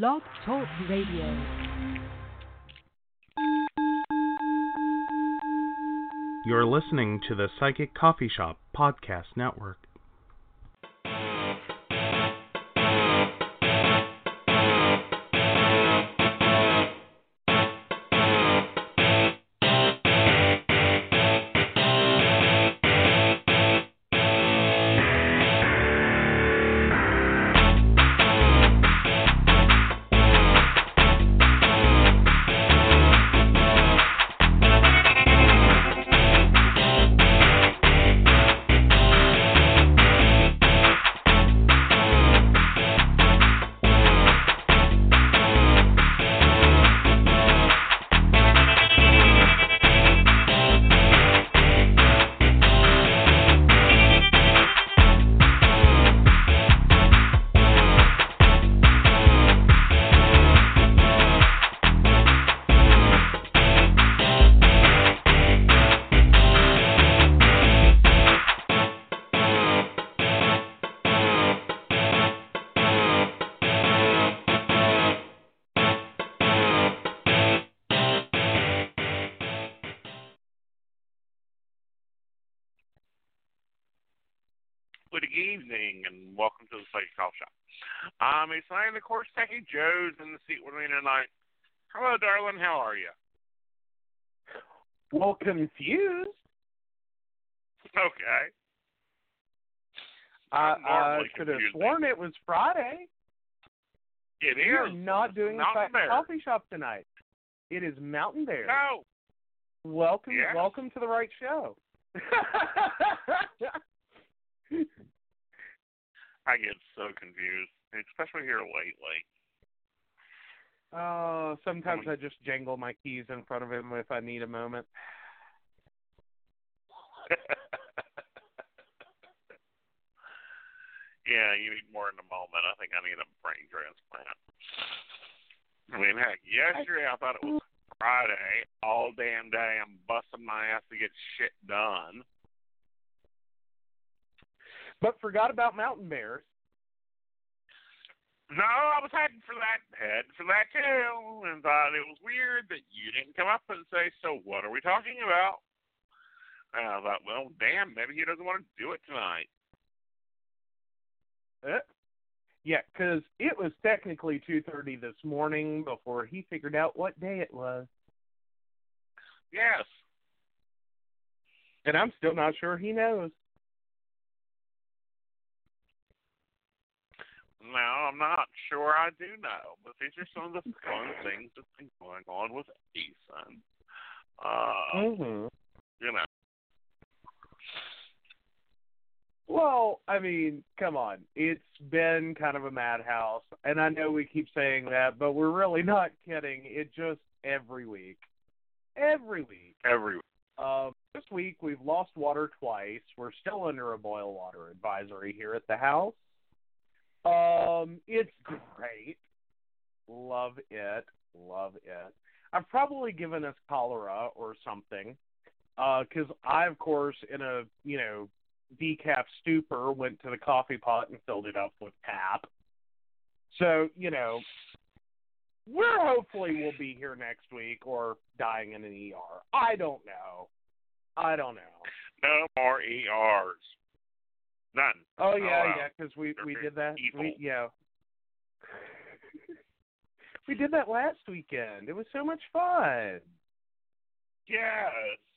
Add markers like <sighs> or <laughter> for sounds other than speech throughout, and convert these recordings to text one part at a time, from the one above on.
Blog Talk Radio. You're listening to the Psychic Coffee Shop Podcast Network. How are you? Well, confused. Okay. I, normally could have sworn it was Friday. It We are not doing the Mountain Fat Bear. coffee shop tonight. It is Mountain Bear. No. Welcome, Yes. welcome to the right show. <laughs> I get so confused, especially here lately. Oh, sometimes I just jangle my keys in front of him if I need a moment. <laughs> yeah, you need more in a moment. I think I need a brain transplant. I mean, heck, yesterday I thought it was Friday. All damn day I'm busting my ass to get shit done. But forgot about Mountain Bears. No, I was heading for that, heading for that too, and thought it was weird that you didn't come up and say, "So what are we talking about?" And I thought, well, damn, maybe he doesn't want to do it tonight. Eh? Yeah, 'cause it was technically 2:30 this morning before he figured out what day it was, Yes, and I'm still not sure he knows. No, I'm not sure I do know, but these are some of the fun things that's been going on with Aeson. Uh, Mm-hmm. you know, Well, I mean, come on. It's been kind of a madhouse, and I know we keep saying that, but we're really not kidding. It just every week, every week. every Uh, this week we've lost water twice. We're still under a boil water advisory here at the house. Um, it's great. Love it. Love it. I've probably given us cholera or something. Uh, 'cause I, of course, in a you know decaf stupor, went to the coffee pot and filled it up with tap. So you know, we're hopefully we'll be here next week or dying in an ER. I don't know. I don't know. no more ERs, none. Oh yeah, yeah, 'cause we we They're did that. We yeah. <laughs> we did that last weekend. It was so much fun. Yes,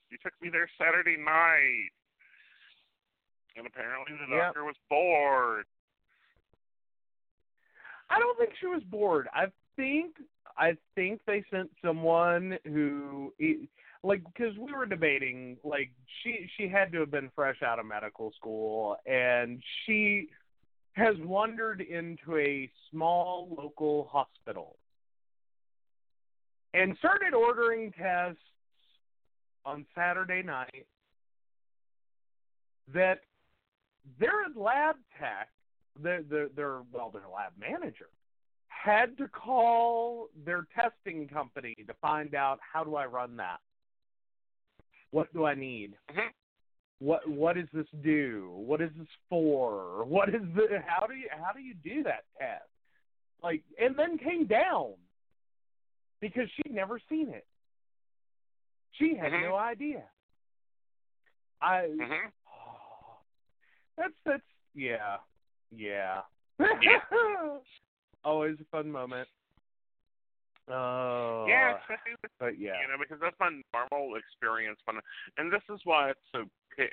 you took me there Saturday night, and apparently the Yep. doctor was bored. I don't think she was bored. I think I think they sent someone who like because we were debating like she she had to have been fresh out of medical school and she has wandered into a small local hospital and started ordering tests on Saturday night that their lab tech their their their well their lab manager had to call their testing company to find out how do I run that? What do I need? Mhm. What what does this do? What is this for? What is the how do you how do you do that test? like, and then came down because she'd never seen it. She had Mhm. no idea. I Mhm. <gasps> that's that's yeah yeah Yeah. <laughs> always a fun moment. Oh Yeah, especially with but yeah you know, because that's my normal experience when, and this is why it's so.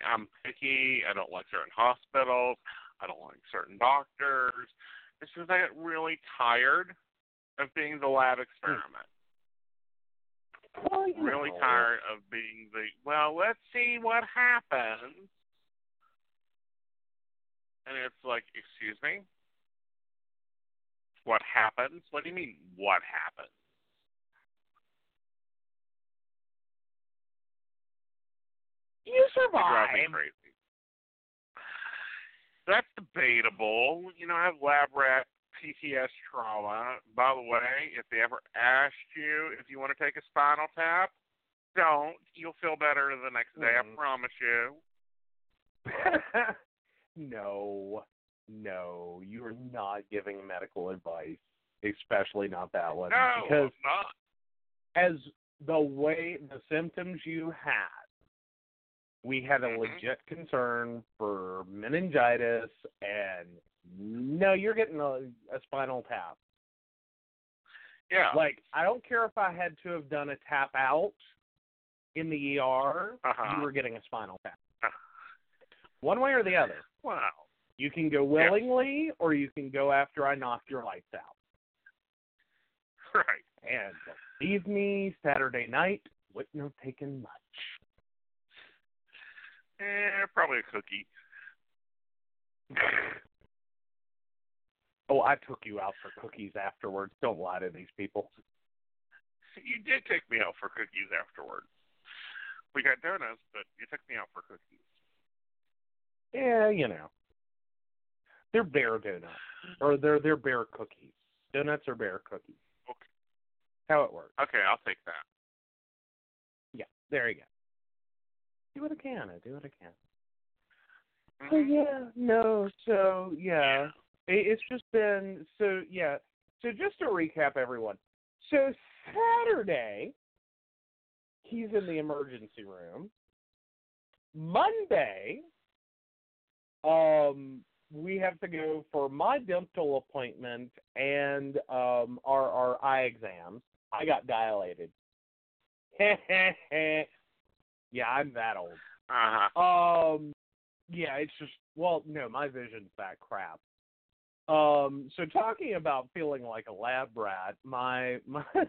I'm picky. I don't like certain hospitals. I don't like certain doctors. It's just I get really tired of being the lab experiment. well, Really know. tired of being the well. Let's see what happens. And it's like, excuse me. What happens? What do you mean? What happens? You It drives me survive. crazy. That's debatable. You know, I have lab rat PTS trauma. By the way, if they ever asked you if you want to take a spinal tap, don't. You'll feel better the next day, Mhm. I promise you. <laughs> no, no, you are not giving medical advice, especially not that one. No, because I'm not. as the way the symptoms you had, we had a Mhm. legit concern for meningitis, and no, you're getting a, a spinal tap. Yeah. Like, I don't care if I had to have done a tap out in the ER, Uh-huh. you were getting a spinal tap. One way or the other. wow. You can go willingly, or you can go after I knock your lights out. <laughs> Right. And believe me, Saturday night wouldn't have taken much. Eh, probably a cookie. Oh, I took you out for cookies afterwards. Don't lie to these people. You did take me out for cookies afterwards. We got donuts, but you took me out for cookies. Yeah, you know. They're bear donuts. Or they're they're bear cookies. Donuts are bear cookies. Okay. How it works. Okay, I'll take that. Yeah, there you go. Do what I can, I do what I can. So yeah, no, so yeah. It, it's just been so yeah. So just to recap everyone. So Saturday he's in the emergency room. Monday um we have to go for my dental appointment and um our our eye exams. I got dilated. <laughs> <laughs> yeah, I'm that old. Uh-huh. Um, yeah, it's just well, no, my vision's that crap. Um, so talking about feeling like a lab rat, my my. <laughs>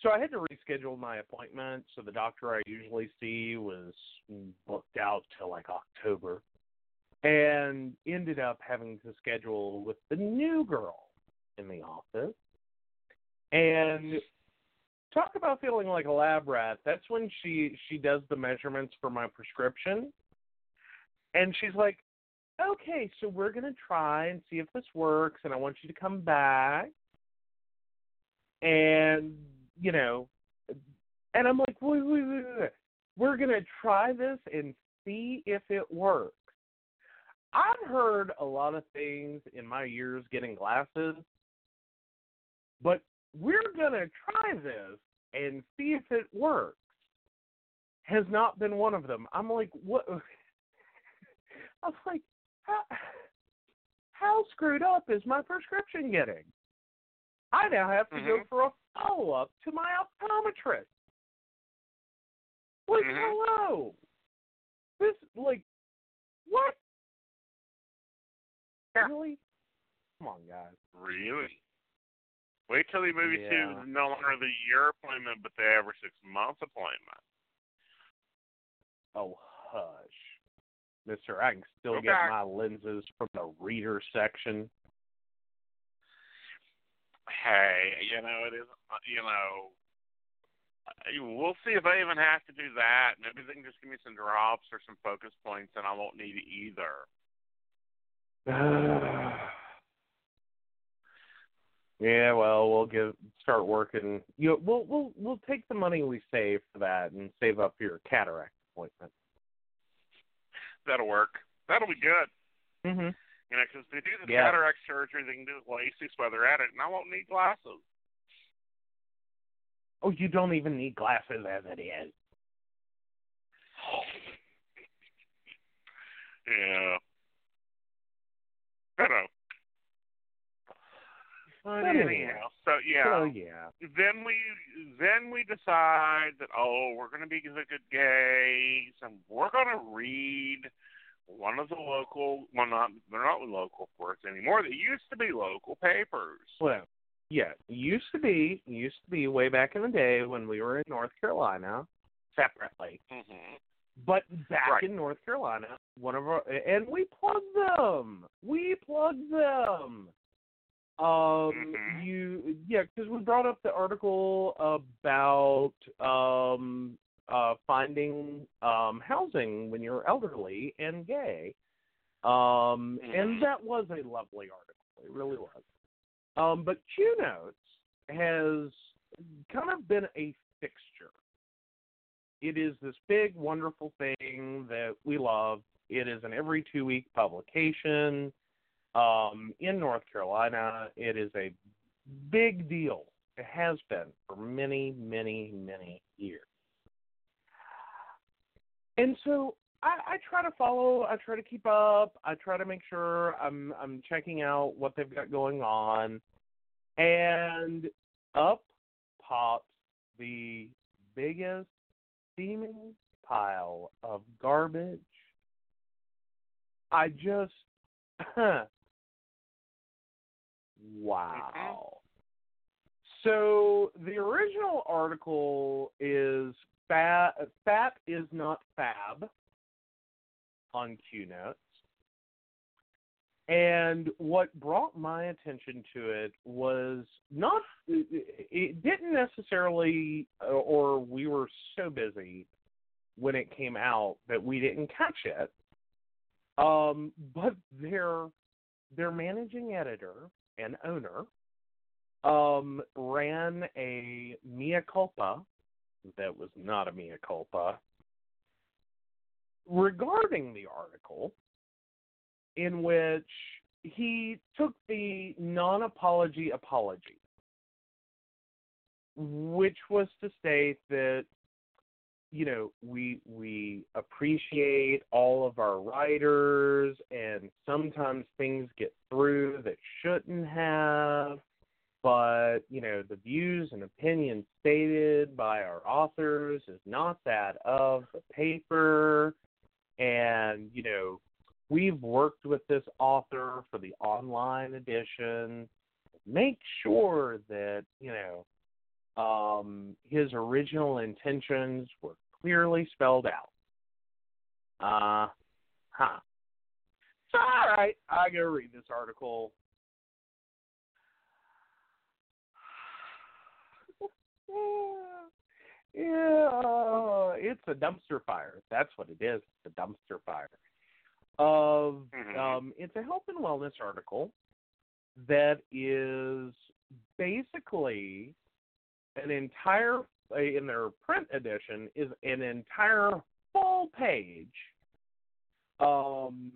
So I had to reschedule my appointment. So the doctor I usually see was booked out till like October, and ended up having to schedule with the new girl in the office. And talk about feeling like a lab rat. That's when she she does the measurements for my prescription, and she's like, "Okay, so we're gonna try and see if this works, and I want you to come back." And you know, and I'm like, "Wait, wait, wait, wait. We're gonna try this and see if it works." I've heard a lot of things in my years getting glasses, but we're gonna try this and see if it works has not been one of them. I'm like, what? <laughs> I was like, how, how screwed up is my prescription getting? I now have to go Mhm. for a follow up to my optometrist. Like, Mhm. hello. This, like, what? Yeah. Really? Come on, guys. Really? Wait till they move you Yeah. to no longer the year appointment, but the every six months appointment. Oh, hush. Mister, I can still Okay. get my lenses from the reader section. Hey, you know it is. uh, You know, uh, we'll see if I even have to do that. Maybe they can just give me some drops or some focus points, and I won't need it either. <sighs> <sighs> <sighs> yeah, well, we'll give start working. You know, we'll we'll we'll take the money we save for that and save up for your cataract appointment. That'll work. That'll be good. Mhm. You know, because they do the Yeah. cataract surgery, they can do LASIK while they're at it, and I won't need glasses. Oh, you don't even need glasses as it is. <sighs> Yeah. I know. But anyhow, so yeah. So yeah. then we then we decide that oh we're going to be the good gays and we're going to read one of the local well not they're not local of course anymore they used to be local papers Well, yeah, used to be used to be way back in the day when we were in North Carolina separately. mhm But back Right. in North Carolina, one of our and we plugged them. We plugged them. Um, Mhm. you yeah, because we brought up the article about um uh finding um housing when you're elderly and gay. Um, and that was a lovely article. It really was. Um, but Q Notes has kind of been a fixture it is this big, wonderful thing that we love. It is an every two week publication um, in North Carolina. It is a big deal. It has been for many, many, many years. And so I, I try to follow. I try to keep up. I try to make sure I'm I'm checking out what they've got going on, and up pops the biggest steaming pile of garbage. I just, <clears throat> wow. So the original article is fat, fat is not fab on Q Notes. And what brought my attention to it was not, it didn't necessarily, or we were so busy when it came out that we didn't catch it. Um, but their their managing editor and owner um, ran a mea culpa that was not a mea culpa regarding the article in which he took the non apology apology, which was to state that you know we we appreciate all of our writers and sometimes things get through that shouldn't have but you know the views and opinions stated by our authors is not that of the paper. And you know we've worked with this author for the online edition. Make sure that you know um, his original intentions were clearly spelled out. Uh huh. So, all right, I gotta read this article. <sighs> Yeah, it's a dumpster fire. That's what it is. It's a dumpster fire. Of Mhm. um, it's a health and wellness article that is basically an entire in their print edition is an entire full page um,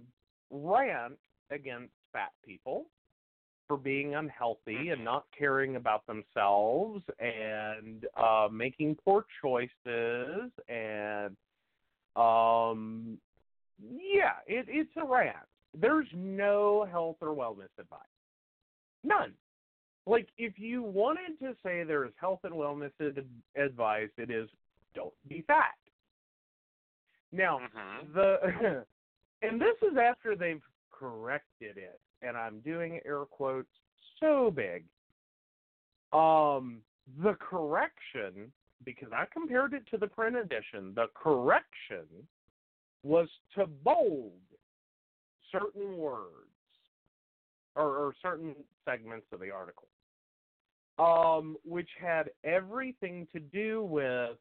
rant against fat people for being unhealthy and not caring about themselves and uh, making poor choices and um, yeah, it, it's a rant. There's no health or wellness advice. None. Like, if you wanted to say there's health and wellness advice, it is don't be fat. Now, Mhm. the <laughs> and this is after they've corrected it, and I'm doing air quotes so big. Um, the correction because I compared it to the print edition. The correction was to bold certain words or, or certain segments of the article, um, which had everything to do with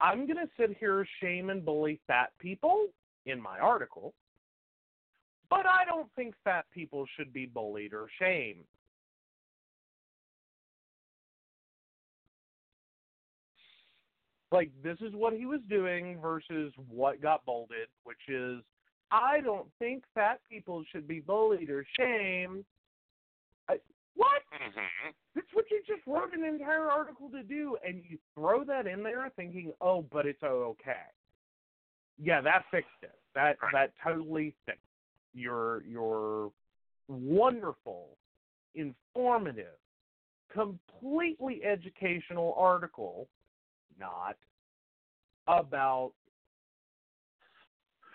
I'm going to sit here, shame, and bully fat people in my article, but I don't think fat people should be bullied or shamed. Like, this is what he was doing versus what got bolded, which is I don't think fat people should be bullied or shamed. I, what? hmm That's what you just wrote an entire article to do, and you throw that in there thinking, oh, but it's okay. Yeah, that fixed it. That Right. that totally fixed your your wonderful, informative, completely educational article, not about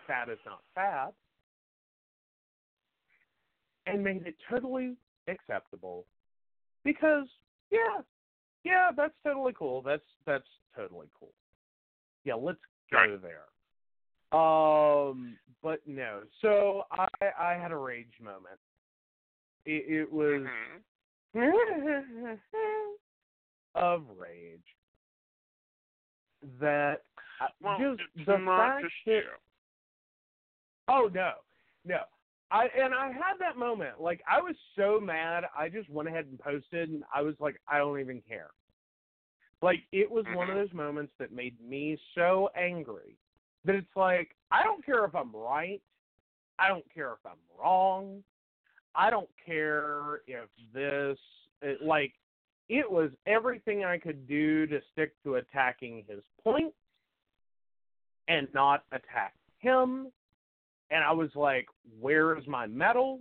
fat is not fat, and made it totally acceptable because yeah, yeah, that's totally cool. That's that's totally cool. Yeah, let's go there. Um, but no. So I I had a rage moment. It, it was hmm <laughs> of rage that I- Well, just the fact that. Oh no, no. I and I had that moment. Like I was so mad, I just went ahead and posted, and I was like, I don't even care. Like it was one of Mhm. those moments that made me so angry that it's like I don't care if I'm right, I don't care if I'm wrong, I don't care if this it, like it was everything I could do to stick to attacking his point and not attack him and I was like, "Where is my medal?"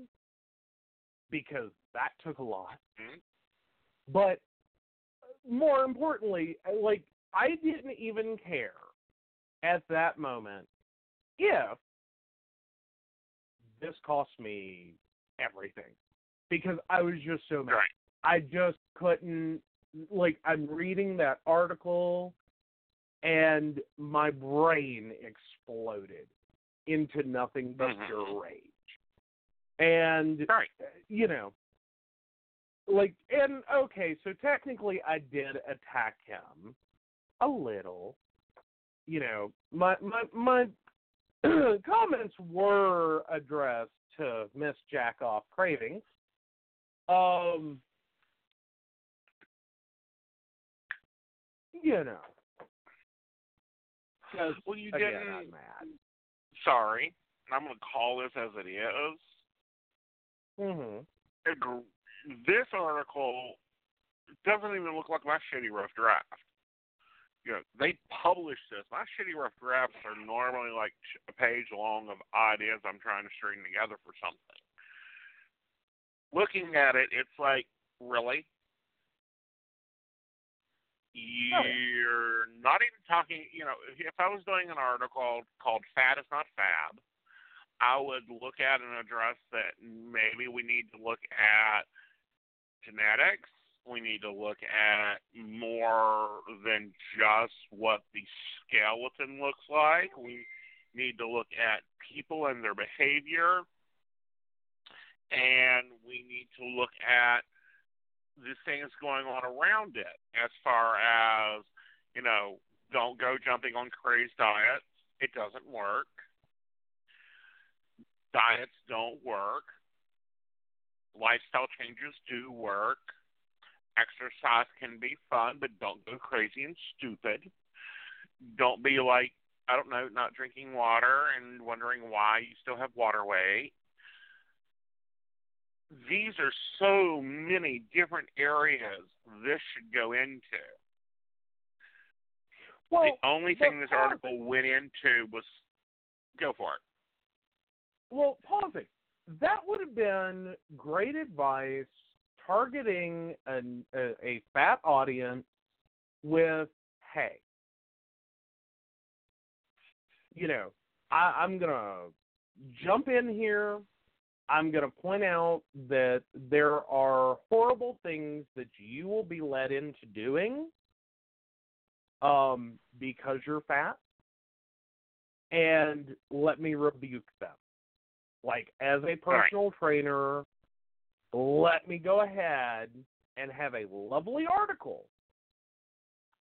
Because that took a lot. Mhm. But more importantly, like I didn't even care at that moment if this cost me everything because I was just so mad. Right. I just couldn't like I'm reading that article and my brain exploded into nothing but Mhm. pure rage. And Right. you know like and okay, so technically I did attack him a little. You know, my my my <clears throat> comments were addressed to Miss Jackoff Cravings. Um you know. Well, you again, didn't. I'm mad. Sorry, I'm going to call this as it is. Mhm. This article doesn't even look like my shitty rough draft. You know, they published this. My shitty rough drafts are normally like a page long of ideas I'm trying to string together for something. Looking at it, it's like, really? Oh. You're not even talking, you know, if I was doing an article called Fat is Not Fab, I would look at and address that maybe we need to look at genetics. We need to look at more than just what the skeleton looks like. We need to look at people and their behavior. And we need to look at the things going on around it as far as, you know, don't go jumping on crazed diets. It doesn't work. Diets don't work. Lifestyle changes do work. Exercise can be fun, but don't go crazy and stupid. Don't be like, I don't know, not drinking water and wondering why you still have water weight. These are so many different areas this should go into. Well, the only thing this pause article went into was go for it. Well, pausing. That would have been great advice targeting an, a, a fat audience with, hey, you know, I, I'm going to jump in here. I'm going to point out that there are horrible things that you will be led into doing um, because you're fat. And let me rebuke them. Like as a personal trainer, let me go ahead and have a lovely article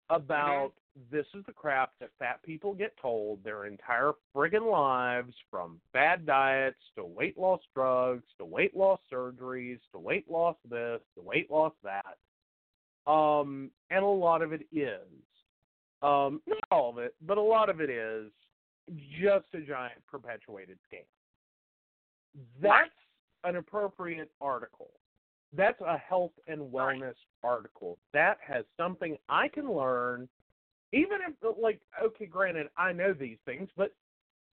about this is the crap that fat people get told their entire friggin' lives from bad diets to weight loss drugs to weight loss surgeries to weight loss this to weight loss that. Um, and a lot of it is. Um, not all of it, but a lot of it is just a giant perpetuated scam. that's an appropriate article. That's a health and wellness article. That has something I can learn, even if, like, okay, granted, I know these things, but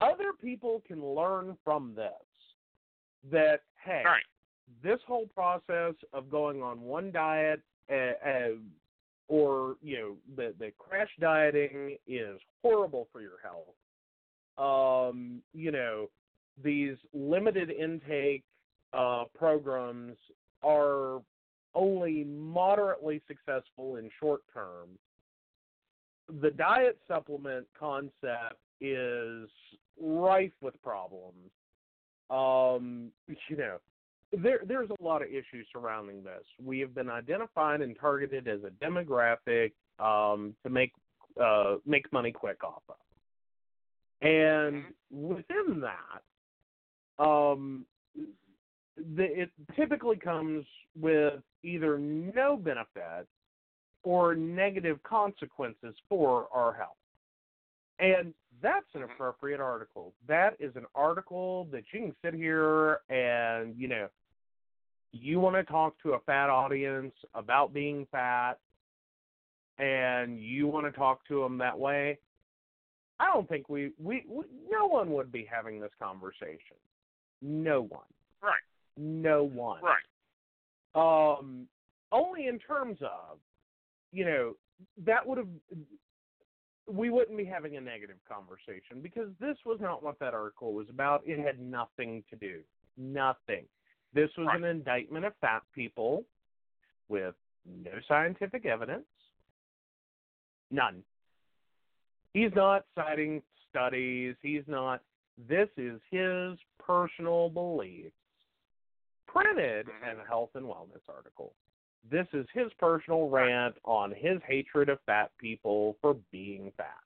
other people can learn from this. That, hey, Right. this whole process of going on one diet uh, uh, or you know the the crash dieting is horrible for your health um you know these limited intake uh programs are only moderately successful in short term the diet supplement concept is rife with problems um <laughs> you know there there's a lot of issues surrounding this. We have been identified and targeted as a demographic um, to make uh, make money quick off of, and within that, um, the, it typically comes with either no benefit or negative consequences for our health. And that's an appropriate article. That is an article that you can sit here and, you know, you want to talk to a fat audience about being fat and you want to talk to them that way. I don't think we, we, we no one would be having this conversation. No one. Right. No one. Right. Um, only in terms of, you know, that would have, we wouldn't be having a negative conversation because this was not what that article was about. It had nothing to do. Nothing. This was Right. an indictment of fat people with no scientific evidence. None. He's not citing studies. He's not. This is his personal beliefs printed mm-hmm. in a health and wellness article. This is his personal rant on his hatred of fat people for being fat.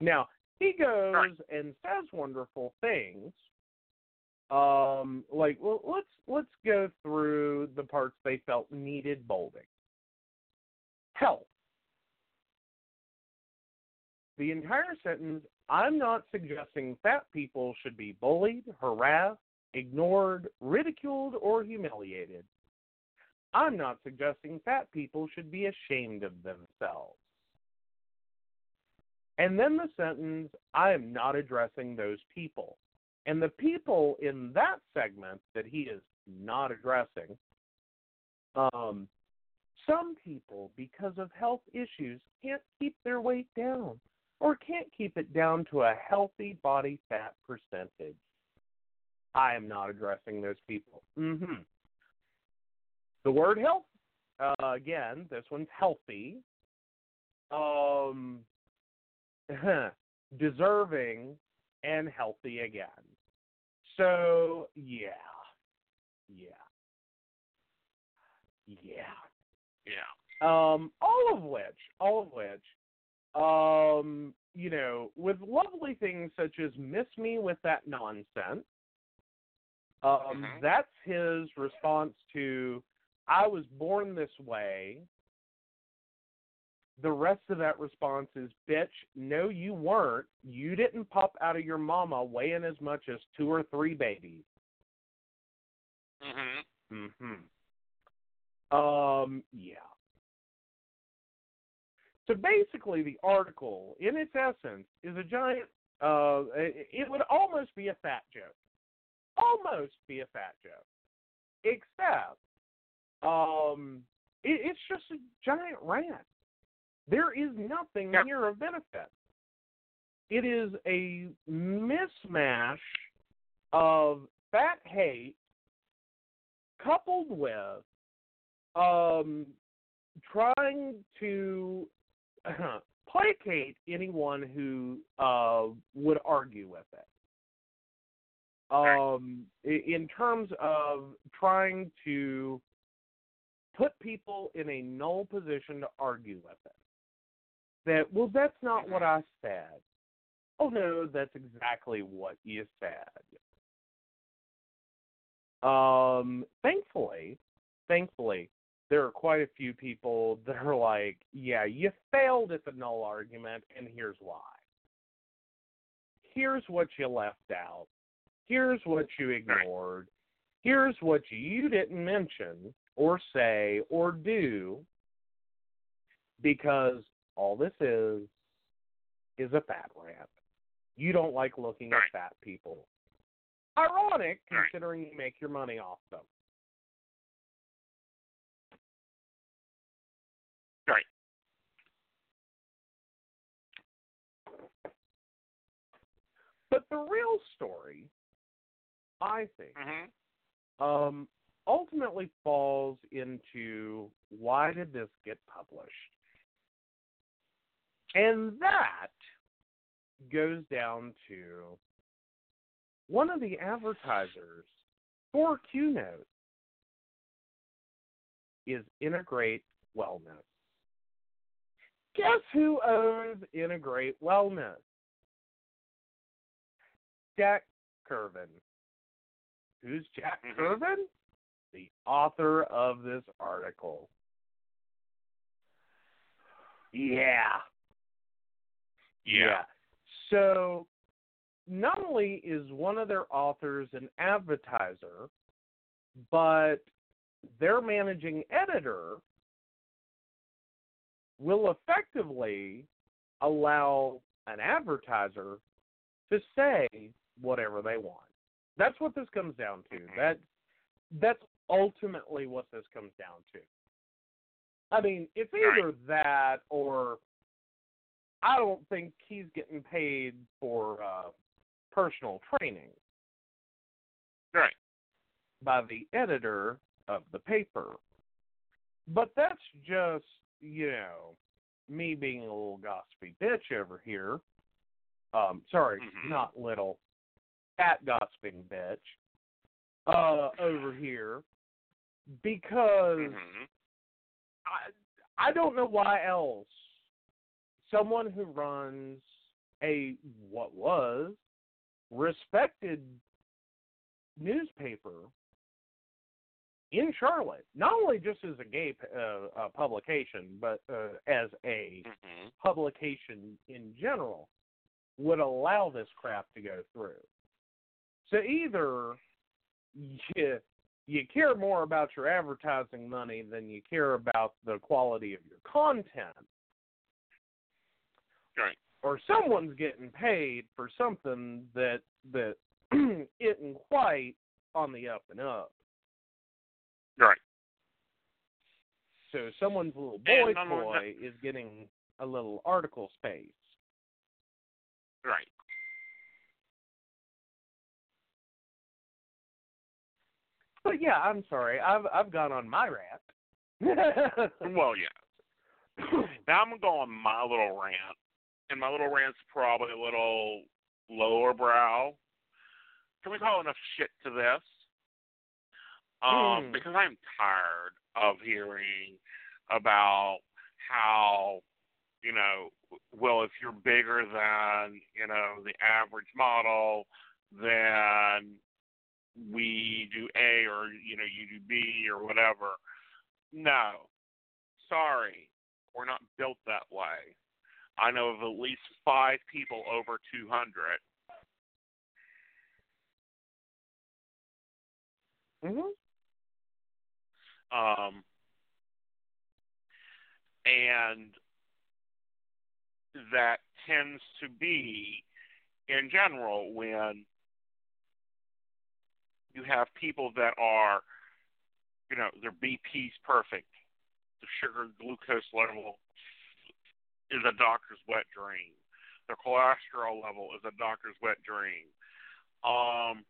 Now, he goes and says wonderful things. Um, like well, let's let's go through the parts they felt needed bolding. Health. The entire sentence I'm not suggesting fat people should be bullied, harassed, ignored, ridiculed, or humiliated. I'm not suggesting fat people should be ashamed of themselves. And then the sentence, I am not addressing those people. And the people in that segment that he is not addressing, um, some people, because of health issues, can't keep their weight down or can't keep it down to a healthy body fat percentage. I am not addressing those people. hmm The word health, uh, again, this one's healthy. Um, <laughs> deserving and healthy again. So, yeah. Yeah. Yeah. Yeah. Um, all of which, all of which, um, you know, with lovely things such as "miss me with that nonsense." Um, Mhm. that's his response to "I was born this way." The rest of that response is, "Bitch, no, you weren't. You didn't pop out of your mama weighing as much as two or three babies." Mm-hmm. Mm-hmm. Um, yeah. So basically, the article, in its essence, is a giant. Uh, it it would almost be a fat joke, almost be a fat joke, except, um, it, it's just a giant rant. There is nothing Yep. here of benefit. It is a mismatch of fat hate coupled with um, trying to <clears throat> placate anyone who uh, would argue with it. Um, in terms of trying to put people in a null position to argue with it. That, well, that's not what I said. Oh, no, that's exactly what you said. Um, thankfully, thankfully, there are quite a few people <laughs> that are like, yeah, you failed at the null argument, and here's why. Here's what you left out. Here's what you ignored. Here's what you didn't mention or say or do because all this is is a fat rant. You don't like looking Right. at fat people. Ironic Right. considering you make your money off them. Right. But the real story, I think, hmm um, ultimately falls into why did this get published? And that goes down to one of the advertisers for Q Note is Integrate Wellness. Guess who owns Integrate Wellness? Jack Curvin. Who's Jack. Mm-hmm. Curvin? The author of this article. Yeah. Yeah. So, not only is one of their authors an advertiser, but their managing editor will effectively allow an advertiser to say whatever they want. That's what this comes down to. Mhm. That that's ultimately what this comes down to. I mean, it's either that or I don't think he's getting paid for uh, personal training Right. by the editor of the paper. But that's just, you know, me being a little gossipy bitch over here. Um, sorry, Mhm. not little, fat gossiping bitch. Uh, over here, because hmm I I don't know why else someone who runs a what was respected newspaper in Charlotte, not only just as a gay uh, uh, publication, but uh, as a hmm publication in general, would allow this crap to go through. So either you you care more about your advertising money than you care about the quality of your content, Right. or someone's getting paid for something that that <clears throat> isn't quite on the up and up. Right. So someone's little boy And not only toy is getting a little article space. Right. But yeah, I'm sorry. I've I've gone on my rant. <laughs> Well, yeah. <clears throat> Now I'm gonna go on my little rant, and my little rant's probably a little lower brow. Can we call enough shit to this? Um, Hmm. because I'm tired of hearing about how, you know, well, if you're bigger than, you know, the average model, then we do A or, you know, you do B or whatever. No. Sorry. We're not built that way. I know of at least five people over 200 Mm-hmm. um, and that tends to be, in general, when you have people that are, you know, their BP's perfect, the sugar glucose level is a doctor's wet dream, their cholesterol level is a doctor's wet dream. Um,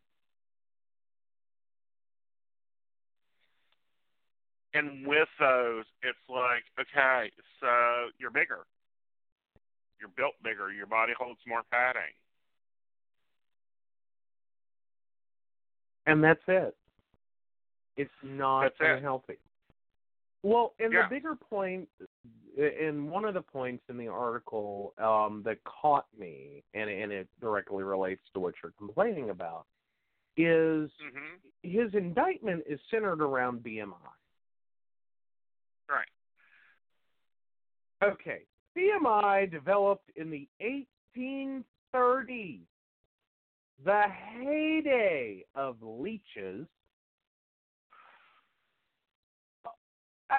and with those, it's like, okay, so you're bigger. You're built bigger. Your body holds more padding. And that's it. It's not That's it. unhealthy. Well, and Yeah. the bigger point, and one of the points in the article um, that caught me, and and it directly relates to what you're complaining about, is hmm his indictment is centered around BMI. Right. Okay, BMI developed in the 1830s. The heyday of leeches. Uh,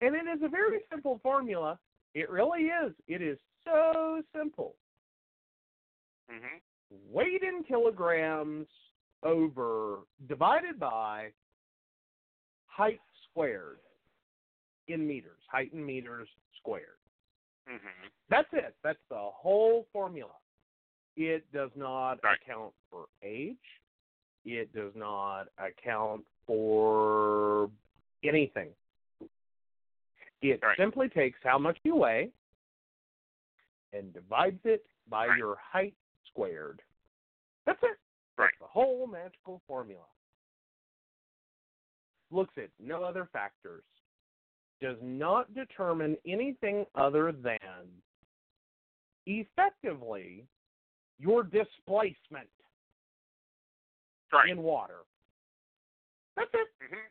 and it is a very simple formula. It really is. It is so simple. Mhm. Weight in kilograms over divided by height squared in meters. Height in meters squared. Mhm. That's it. That's the whole formula. It does not Right. account for age. It does not account for anything. It Right. simply takes how much you weigh and divides it by Right. your height squared. That's it. Right. That's the whole magical formula. Looks at no other factors. Does not determine anything other than effectively your displacement Right. in water. That's it. Mhm.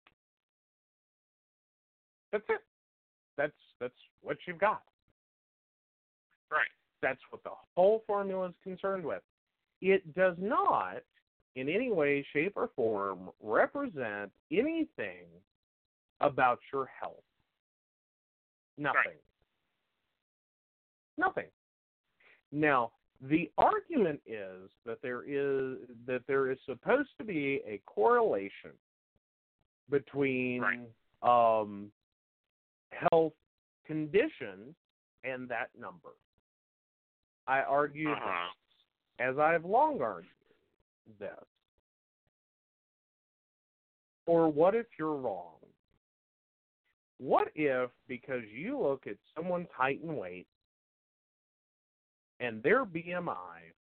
That's it. That's that's what you've got. Right. That's what the whole formula is concerned with. It does not, in any way, shape, or form, represent anything about your health. Nothing. Nothing. Now, the argument is that there is that there is supposed to be a correlation between Right. um, health conditions and that number. I argue Uh-huh. this, as I've long argued this. Or what if you're wrong? What if, because you look at someone's height and weight and their BMI,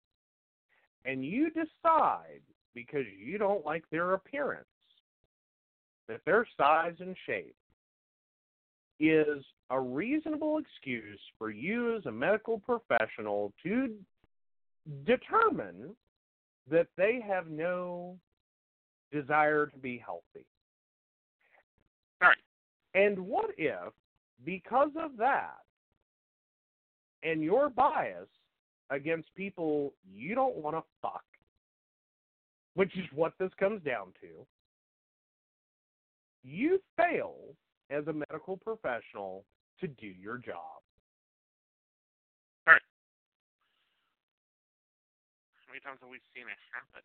and you decide, because you don't like their appearance, that their size and shape is a reasonable excuse for you as a medical professional to determine that they have no desire to be healthy. Right. And what if, because of that, and your bias against people you don't want to fuck, which is what this comes down to, you fail as a medical professional to do your job. How many times have we seen it happen?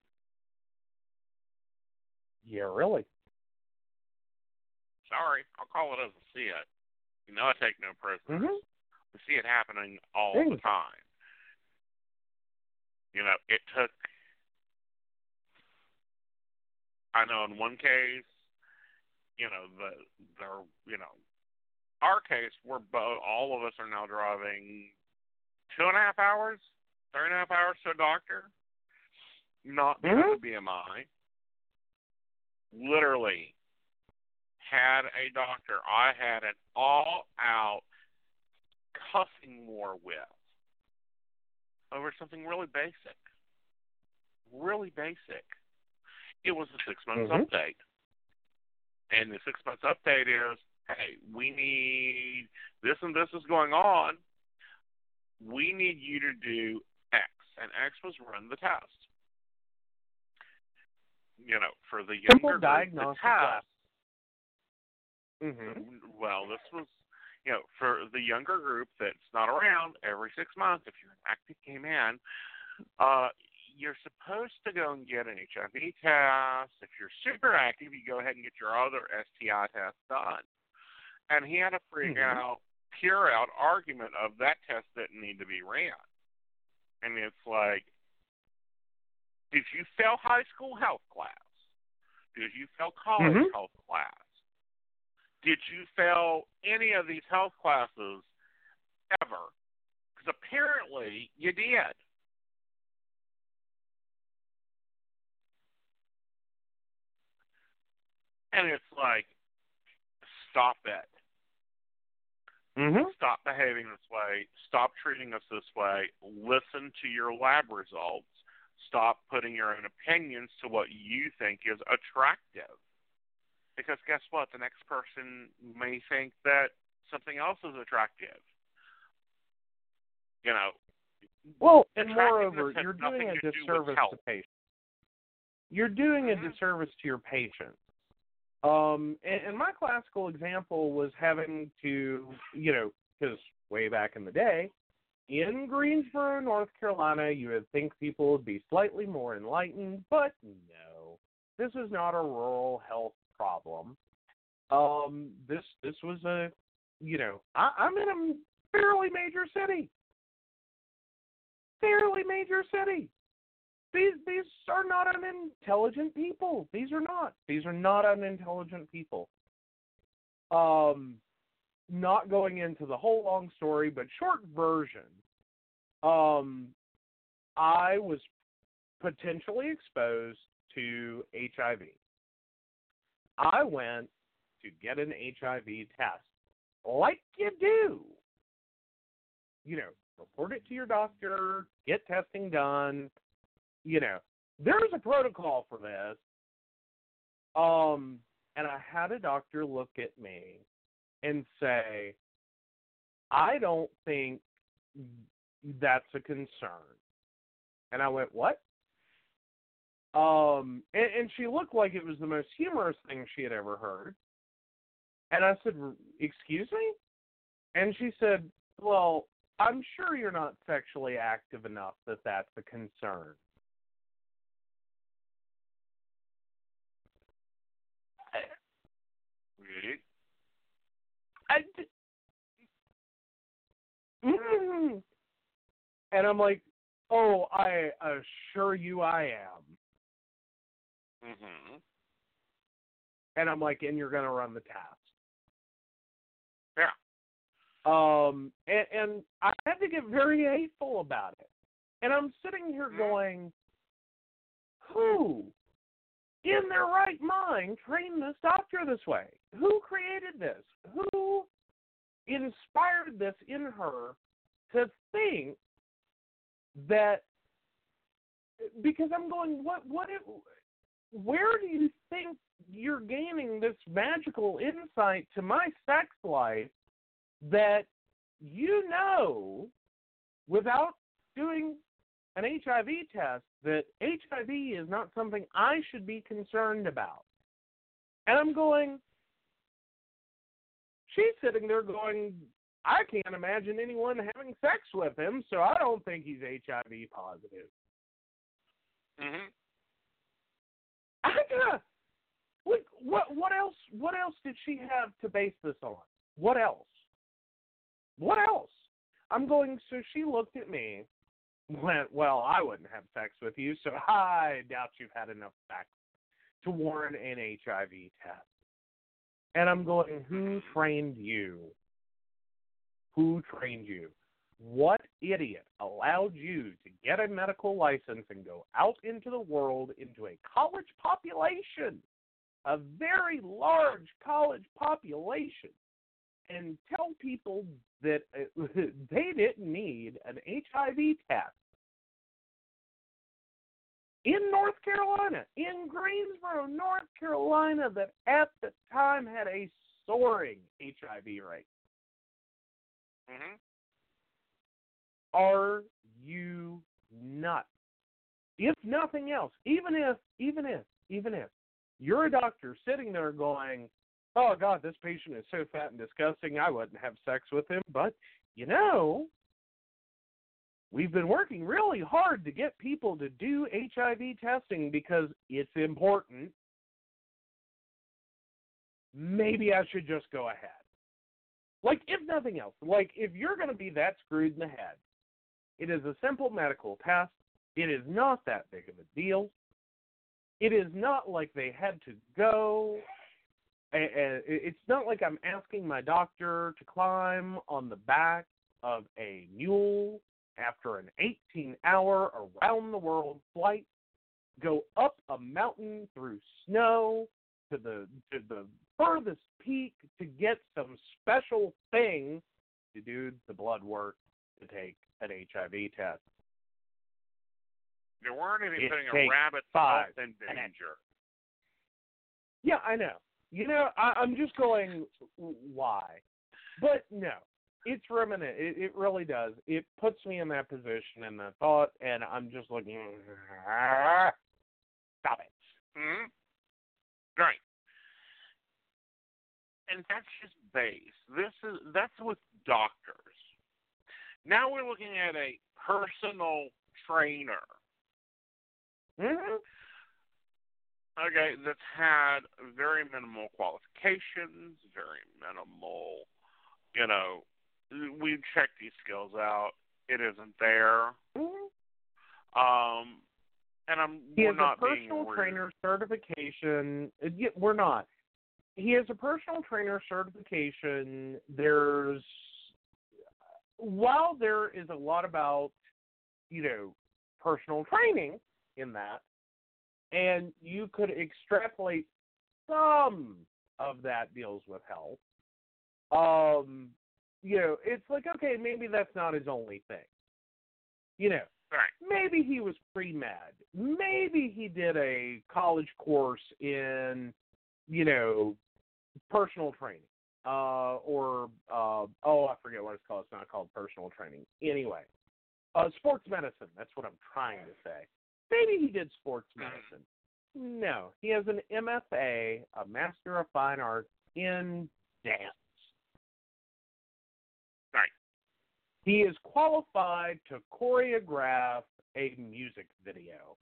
Yeah, really. Sorry, I'll call it as I see it. You know I take no prisoners. Mhm. We see it happening all Hey. the time. You know, it took. I know in one case, you know the the you know, our case we're both all of us are now driving two and a half hours, three and a half hours to a doctor, not because Mhm. of BMI. Literally had a doctor I had an all out cussing war with over something really basic. Really basic. It was a six months Mhm. update. And the six months update is hey, we need this and this is going on. We need you to do X. And X was run the test. You know, for the younger Simple group, the test Mm-hmm. well, this was, you know, for the younger group that's not around every six months, if you're an active gay man, uh, you're supposed to go and get an HIV test. If you're super active, you go ahead and get your other STI test done. And he had a freak Mhm. out, pure out argument of that test didn't need to be ran. And it's like, did you fail high school health class? Did you fail college Mhm. health class? Did you fail any of these health classes ever? Because apparently you did. And it's like, stop it. Mm-hmm. Stop behaving this way. Stop treating us this way. Listen to your lab results. Stop putting your own opinions to what you think is attractive. Because guess what? The next person may think that something else is attractive. You know, Well, and moreover, you're doing a do disservice health. to patients. You're doing a Mhm. disservice to your patients. Um, and, and my classical example was having to, you know, because way back in the day, in Greensboro, North Carolina, you would think people would be slightly more enlightened, but no, this is not a rural health problem. Um, this this was a, you know, I, I'm in a fairly major city, fairly major city. These these are not unintelligent people. These are not. These are not unintelligent people. Um, not going into the whole long story, but short version. Um, I was potentially exposed to HIV. I went to get an HIV test, like you do. You know, report it to your doctor, get testing done. You know, there's a protocol for this. Um, and I had a doctor look at me and say, I don't think that's a concern. And I went, What? Um, and, and she looked like it was the most humorous thing she had ever heard. And I said, Excuse me? And she said, Well, I'm sure you're not sexually active enough that that's a concern. Really? I d- Mm. And I'm like, oh, I assure you I am. Mm-hmm. And I'm like, and you're going to run the test. Yeah. Um, and, and I had to get very hateful about it. And I'm sitting here Mhm. going, who in their right mind trained this doctor this way? Who created this? Who inspired this in her to think that because I'm going, what what it, where do you think you're gaining this magical insight to my sex life that you know without doing an HIV test that HIV is not something I should be concerned about. And I'm going, she's sitting there going, I can't imagine anyone having sex with him, so I don't think he's HIV positive. Mm-hmm. I what what else? What else did she have to base this on? What else? What else? I'm going. So she looked at me, went, "Well, I wouldn't have sex with you, so <laughs> I doubt you've had enough sex to warrant an HIV test." And I'm going, "Who trained you? Who trained you? What idiot allowed you to get a medical license and go out into the world into a college population, a very large college population, and tell people that uh, <laughs> they didn't need an HIV test? In North Carolina, in Greensboro, North Carolina, that at the time had a soaring HIV rate. Mm-hmm. Are you nuts? If nothing else, even if, even if, even if you're a doctor sitting there going, "Oh God, this patient is so fat and disgusting, I wouldn't have sex with him," but you know, we've been working really hard to get people to do HIV testing because it's important. Maybe I should just go ahead. Like, if nothing else, like if you're going to be that screwed in the head, it is a simple medical test. It is not that big of a deal. It is not like they had to go. It's not like I'm asking my doctor to climb on the back of a mule after an 18 hour around the world flight, go up a mountain through snow to the to the furthest peak to get some special thing to do the blood work to take an HIV test. There weren't any It putting a rabbit's five in danger. Yeah, I know. You know, I, I'm just going, why? But no, it's remnant. It, it really does. It puts me in that position and that thought, and I'm just looking. Stop it. hmm Right. And that's just base. This is that's with doctors. Now we're looking at a personal trainer. hmm Okay, that's had very minimal qualifications, very minimal, you know, we've checked these skills out. It isn't there. hmm Um, and I'm He we're has a personal trainer certification. Uh, We're not. He has a personal trainer certification. There's, while there is a lot about, you know, personal training in that, and you could extrapolate some of that deals with health. Um, you know, it's like okay, maybe that's not his only thing. You know, Right. maybe he was pre med. Maybe he did a college course in, you know, personal training. Uh, or uh, oh, I forget what it's called. It's not called personal training. Anyway, uh, sports medicine. That's what I'm trying to say. Maybe he did sports medicine. No, he has an MFA, a Master of Fine Arts in dance. Right. He is qualified to choreograph a music video.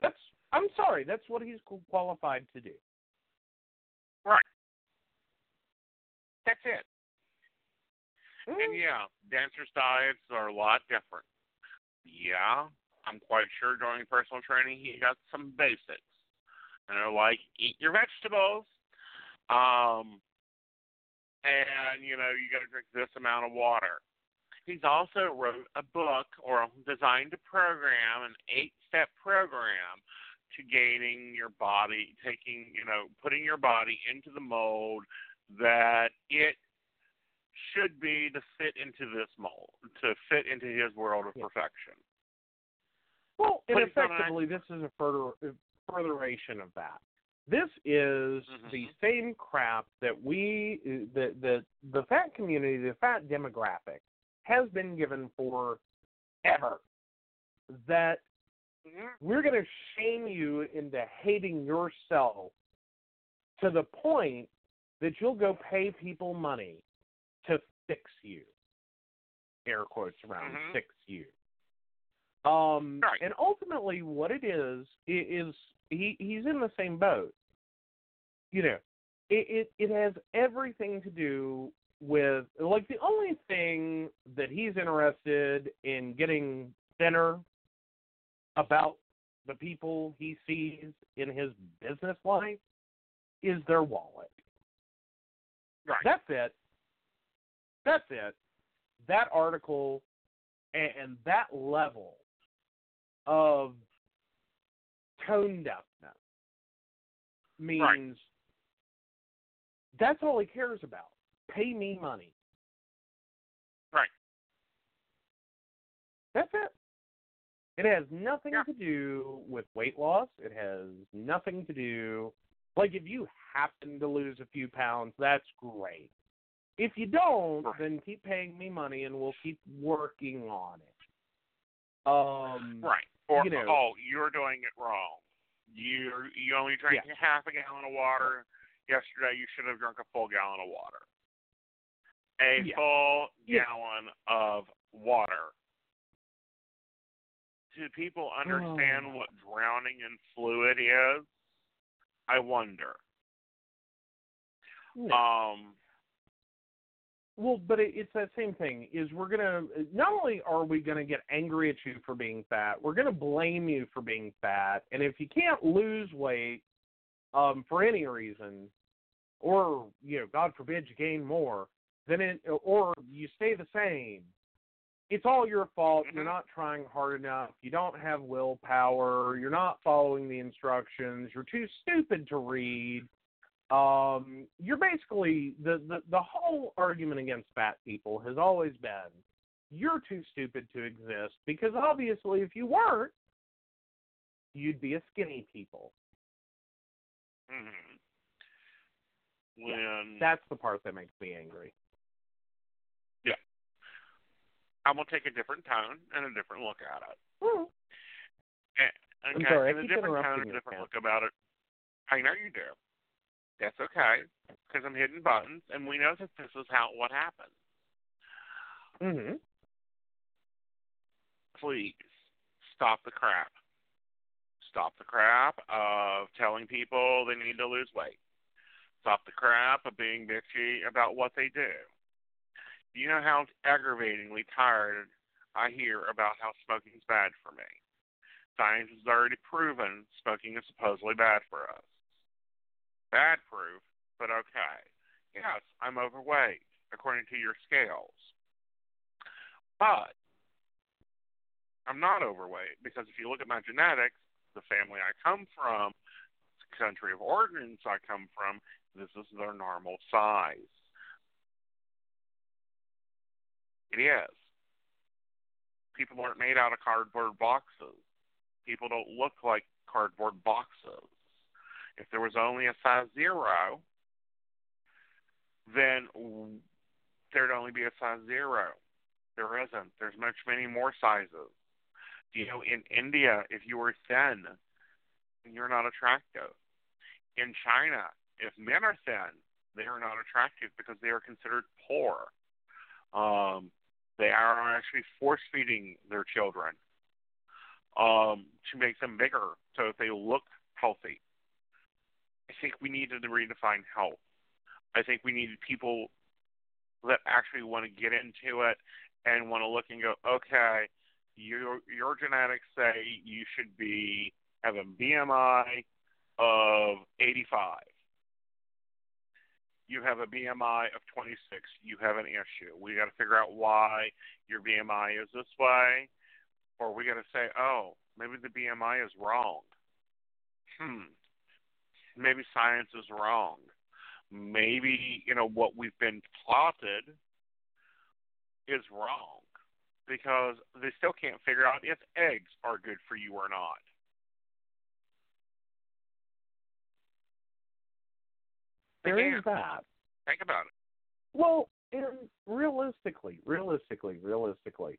That's I'm sorry, that's what he's qualified to do. Right. That's it. Mm, And yeah, dancers' diets are a lot different. Yeah, I'm quite sure during personal training he got some basics. And they're like, eat your vegetables. Um, and, you know, you got to drink this amount of water. He's also wrote a book or designed a program, an eight step program to gaining your body, taking, you know, putting your body into the mold that it should be to fit into this mold, to fit into his world of Yeah. perfection. Well, and not effectively, this is a further furtheration of that. This is the Mhm. same crap that we, the the the fat community, the fat demographic, has been given for ever. That we're going to shame you into hating yourself to the point that you'll go pay people money to fix you. Air quotes around Mhm. fix you. Um, Right. and ultimately, what it is is he he's in the same boat. You know, it, it it has everything to do with like the only thing that he's interested in getting thinner about the people he sees in his business life is their wallet. Right. That's it. That's it. That article and, and that level of tone deafness means that's all he cares about. Pay me money. Right. That's it. It has nothing Yeah. to do with weight loss. It has nothing to do like if you happen to lose a few pounds, that's great. If you don't, Right. then keep paying me money and we'll keep working on it. Um Right. Or you know- oh, you're doing it wrong. You you only drank Yeah. half a gallon of water yesterday. You should have drunk a full gallon of water. A Yeah. full Yeah. gallon of water. Do people understand Oh. what drowning in fluid is? I wonder. no. Um. Well, but it, it's that same thing. Is we're gonna not only are we gonna get angry at you for being fat, we're gonna blame you for being fat. And if you can't lose weight, um, for any reason, or you know, God forbid you gain more, then it or you stay the same, it's all your fault. You're Mhm. not trying hard enough. You don't have willpower. You're not following the instructions. You're too stupid to read um, you're basically the, the the whole argument against fat people has always been you're too stupid to exist because obviously if you weren't you'd be a skinny people mhm. When that's the part that makes me angry I'm gonna take a different tone and a different look at it. Hmm. And, I'm sorry, I and a different tone and a different look about it. I know you do. That's okay, because I'm hitting buttons, and we know that this is how what happens. Mhm. Please stop the crap. Stop the crap of telling people they need to lose weight. Stop the crap of being bitchy about what they do. You know how aggravatingly tired I hear about how smoking's bad for me. Science has already proven smoking is supposedly bad for us. Bad proof, but okay. Yes, I'm overweight, according to your scales. But I'm not overweight because if you look at my genetics, the family I come from, the country of origins I come from, this is their normal size. It is. People aren't made out of cardboard boxes. People don't look like cardboard boxes. If there was only a size zero, then there'd only be a size zero. There isn't. There's much many more sizes. You know, in India, if you are thin, you're not attractive. In China, if men are thin, they are not attractive because they are considered poor. Um, they are actually force feeding their children um, to make them bigger so that they look healthy. I think we need to redefine health. I think we need people that actually want to get into it and want to look and go, okay, your your genetics say you should be have a BMI of 85. You have a BMI of 26. You have an issue. We got to figure out why your BMI is this way, or we got to say, oh, maybe the BMI is wrong. Hmm. Maybe science is wrong. Maybe you know what we've been plotted is wrong because they still can't figure out if eggs are good for you or not. There is that. Think about it. Well, and realistically, realistically, realistically,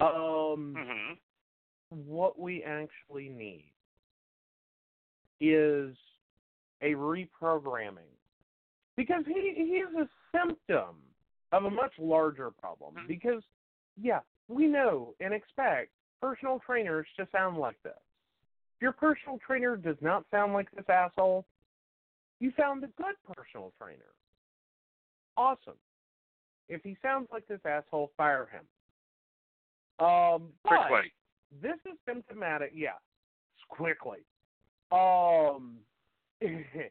um, hmm what we actually need is a reprogramming because he he is a symptom of a much larger problem Mhm. because yeah we know and expect personal trainers to sound like this if your personal trainer does not sound like this asshole you found a good personal trainer awesome if he sounds like this asshole fire him um Quickly. this is symptomatic. Yeah, quickly. Um, <laughs> it's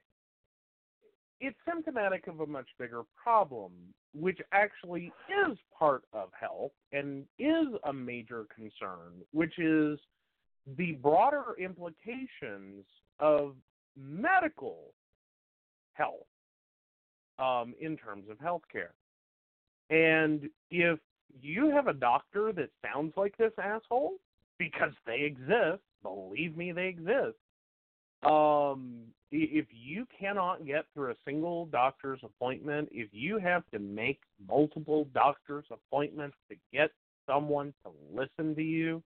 symptomatic of a much bigger problem, which actually is part of health and is a major concern, which is the broader implications of medical health um, in terms of healthcare. And if you have a doctor that sounds like this asshole, because they exist, believe me, they exist. Um, if you cannot get through a single doctor's appointment, if you have to make multiple doctor's appointments to get someone to listen to you,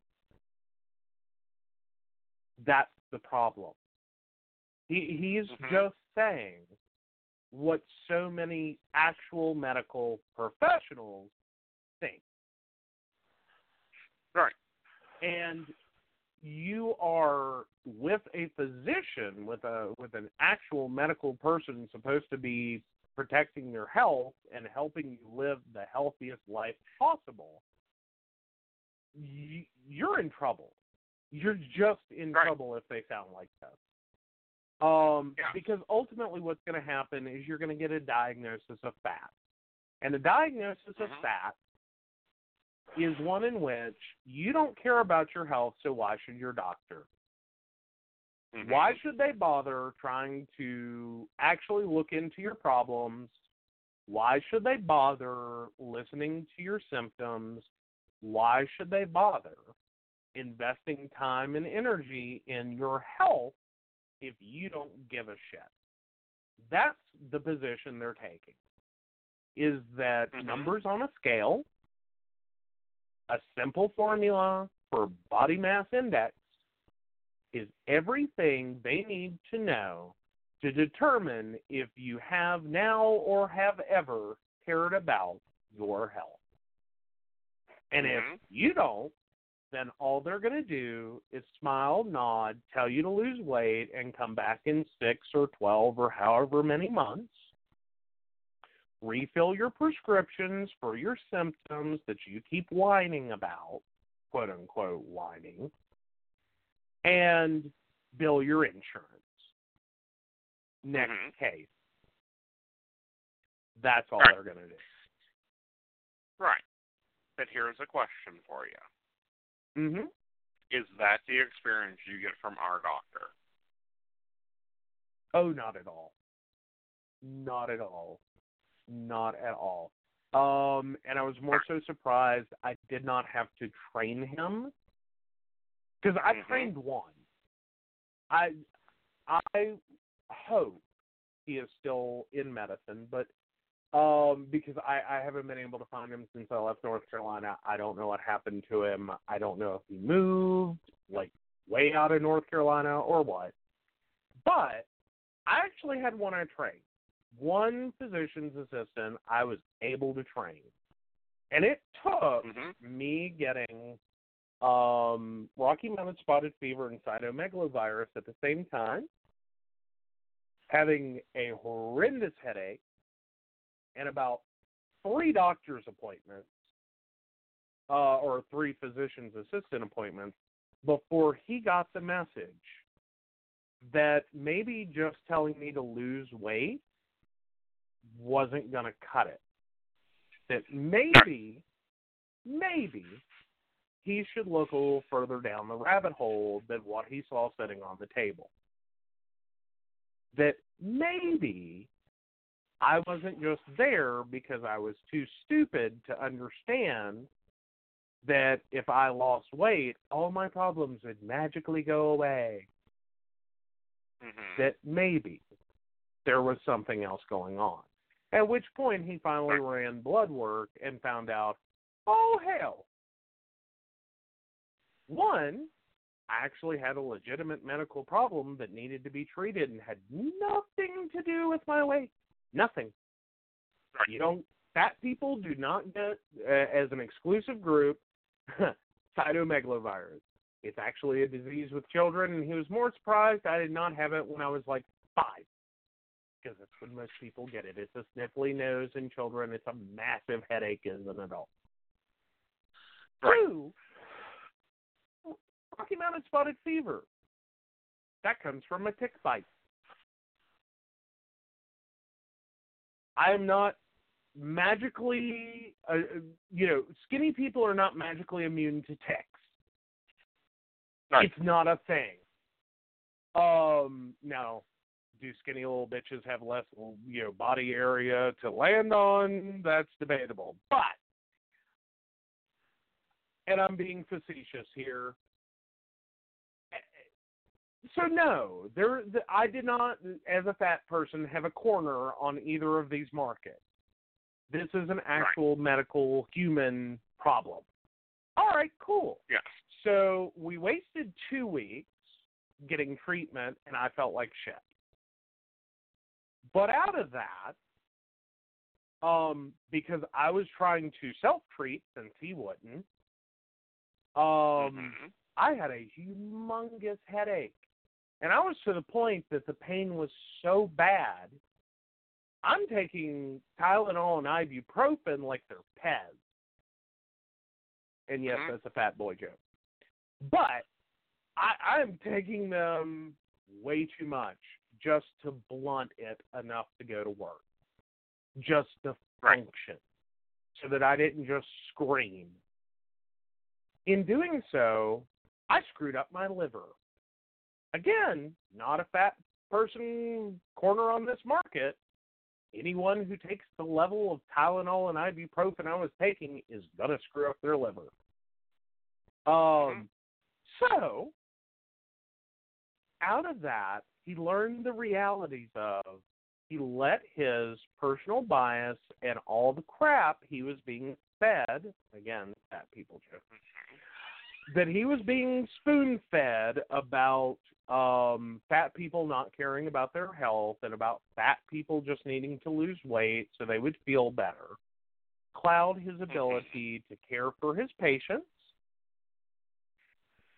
that's the problem. He he's Mhm. just saying what so many actual medical professionals think. Right. And you are with a physician, with a with an actual medical person supposed to be protecting your health and helping you live the healthiest life possible. You're in trouble. You're just in Right. trouble if they sound like this. Um, Yeah. because ultimately, what's going to happen is you're going to get a diagnosis of fat, and the diagnosis of Mhm. fat is one in which you don't care about your health, so why should your doctor? Mhm. Why should they bother trying to actually look into your problems? Why should they bother listening to your symptoms? Why should they bother investing time and energy in your health if you don't give a shit? That's the position they're taking. Is that Mhm. numbers on a scale A simple formula for body mass index is everything they need to know to determine if you have now or have ever cared about your health. And Mhm. if you don't, then all they're going to do is smile, nod, tell you to lose weight, and come back in six or 12 or however many months, refill your prescriptions for your symptoms that you keep whining about, quote unquote whining, and bill your insurance. Next Mhm. case. That's all Right. they're going to do. Right. But here's a question for you. Mm-hmm. Is that the experience you get from our doctor? Oh, not at all. Not at all. Not at all. Um, and I was more so surprised I did not have to train him because I Mhm. trained one. I I hope he is still in medicine, but um, because I, I haven't been able to find him since I left North Carolina. I don't know what happened to him. I don't know if he moved like way out of North Carolina or what. But I actually had one I trained. One physician's assistant I was able to train. And it took Mhm. me getting um, Rocky Mountain spotted fever and cytomegalovirus at the same time, having a horrendous headache, and about three doctor's appointments, uh, or three physician's assistant appointments, before he got the message that maybe just telling me to lose weight wasn't going to cut it. That maybe, maybe he should look a little further down the rabbit hole than what he saw sitting on the table. That maybe I wasn't just there because I was too stupid to understand that if I lost weight, all my problems would magically go away. Mhm. That maybe there was something else going on. At which point he finally ran blood work and found out, oh hell. One, I actually had a legitimate medical problem that needed to be treated and had nothing to do with my weight. Nothing. Right. You don't. Fat people do not get, uh, as an exclusive group, <laughs> cytomegalovirus. It's actually a disease with children, and he was more surprised I did not have it when I was like five, because that's when most people get it. It's a sniffly nose in children. It's a massive headache as an adult. Right. Two, Rocky Mountain spotted fever. That comes from a tick bite. I am not magically, uh, you know, skinny people are not magically immune to ticks. Right. It's not a thing. Um, now, do skinny little bitches have less, you know, body area to land on? That's debatable. But, and I'm being facetious here. So no, there. I did not, as a fat person, have a corner on either of these markets. This is an actual medical human problem. All right, cool. Yes. So we wasted two weeks getting treatment, and I felt like shit. But out of that, um, because I was trying to self treat since he wouldn't, um, Mhm. I had a humongous headache. And I was to the point that the pain was so bad, I'm taking Tylenol and ibuprofen like they're Pez. And yes, Mhm. that's a fat boy joke. But I, I'm taking them way too much just to blunt it enough to go to work, just to Right. function, so that I didn't just scream. In doing so, I screwed up my liver. Again, not a fat person corner on this market. Anyone who takes the level of Tylenol and ibuprofen I was taking is gonna screw up their liver. Um, so out of that, he learned the realities of he let his personal bias and all the crap he was being fed again, fat people joke that he was being spoon fed about um fat people not caring about their health and about fat people just needing to lose weight so they would feel better. Cloud his ability to care for his patients.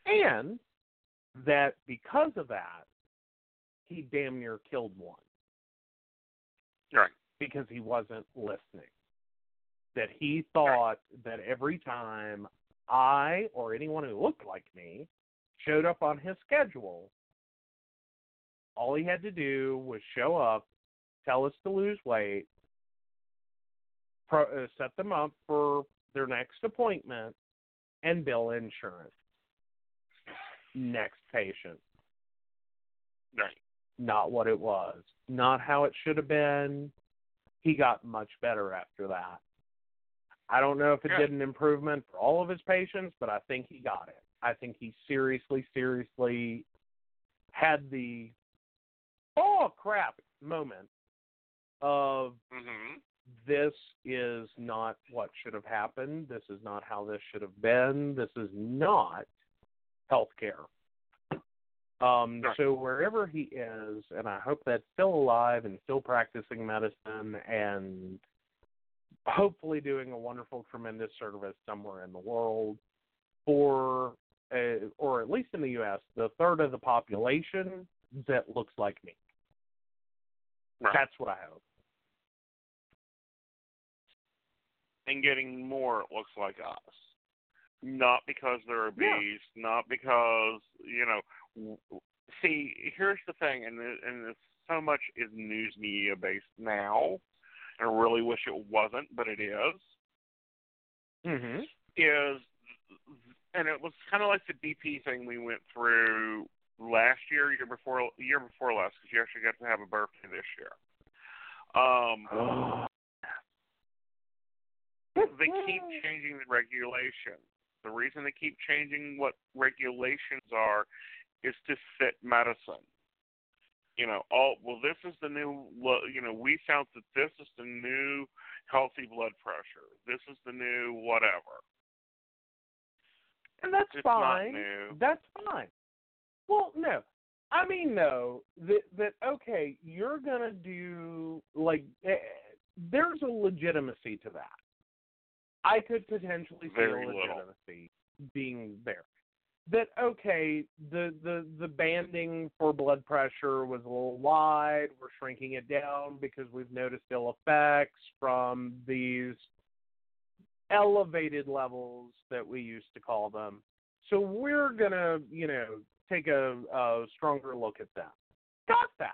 And that because of that he damn near killed one. Right. because he wasn't listening. That he thought that every time I or anyone who looked like me showed up on his schedule, all he had to do was show up, tell us to lose weight, pro, uh, set them up for their next appointment, and bill insurance. Next patient. Right. Not what it was. Not how it should have been. He got much better after that. I don't know if it Yeah. did an improvement for all of his patients, but I think he got it. I think he seriously, seriously had the oh crap moment of mm-hmm. this is not what should have happened. This is not how this should have been. This is not healthcare. Um, Right. so wherever he is, and I hope that's still alive and still practicing medicine and hopefully doing a wonderful, tremendous service somewhere in the world for, uh, or at least in the U.S., the third of the population that looks like me. Right. That's what I hope. and getting more it looks like us. Not because they're Yeah. not because you know. See, here's the thing, and and so much is news media based now. And I really wish it wasn't, but it is. Mm-hmm. Is and it was kind of like the BP thing we went through last year, year before, year before last, because you actually got to have a birthday this year. Um, Oh. they keep changing the regulations. The reason they keep changing what regulations are is to fit medicine. You know, all well, this is the new. You know, we found that this is the new healthy blood pressure. This is the new whatever. And that's It's fine. not new. That's fine. Well, no. I mean, no. That that okay. You're gonna do like eh, there's a legitimacy to that. I could potentially see a little. legitimacy being there. That okay. The the the banding for blood pressure was a little wide. We're shrinking it down because we've noticed ill effects from these elevated levels that we used to call them. So we're gonna, you know, take a, a stronger look at them. Got that.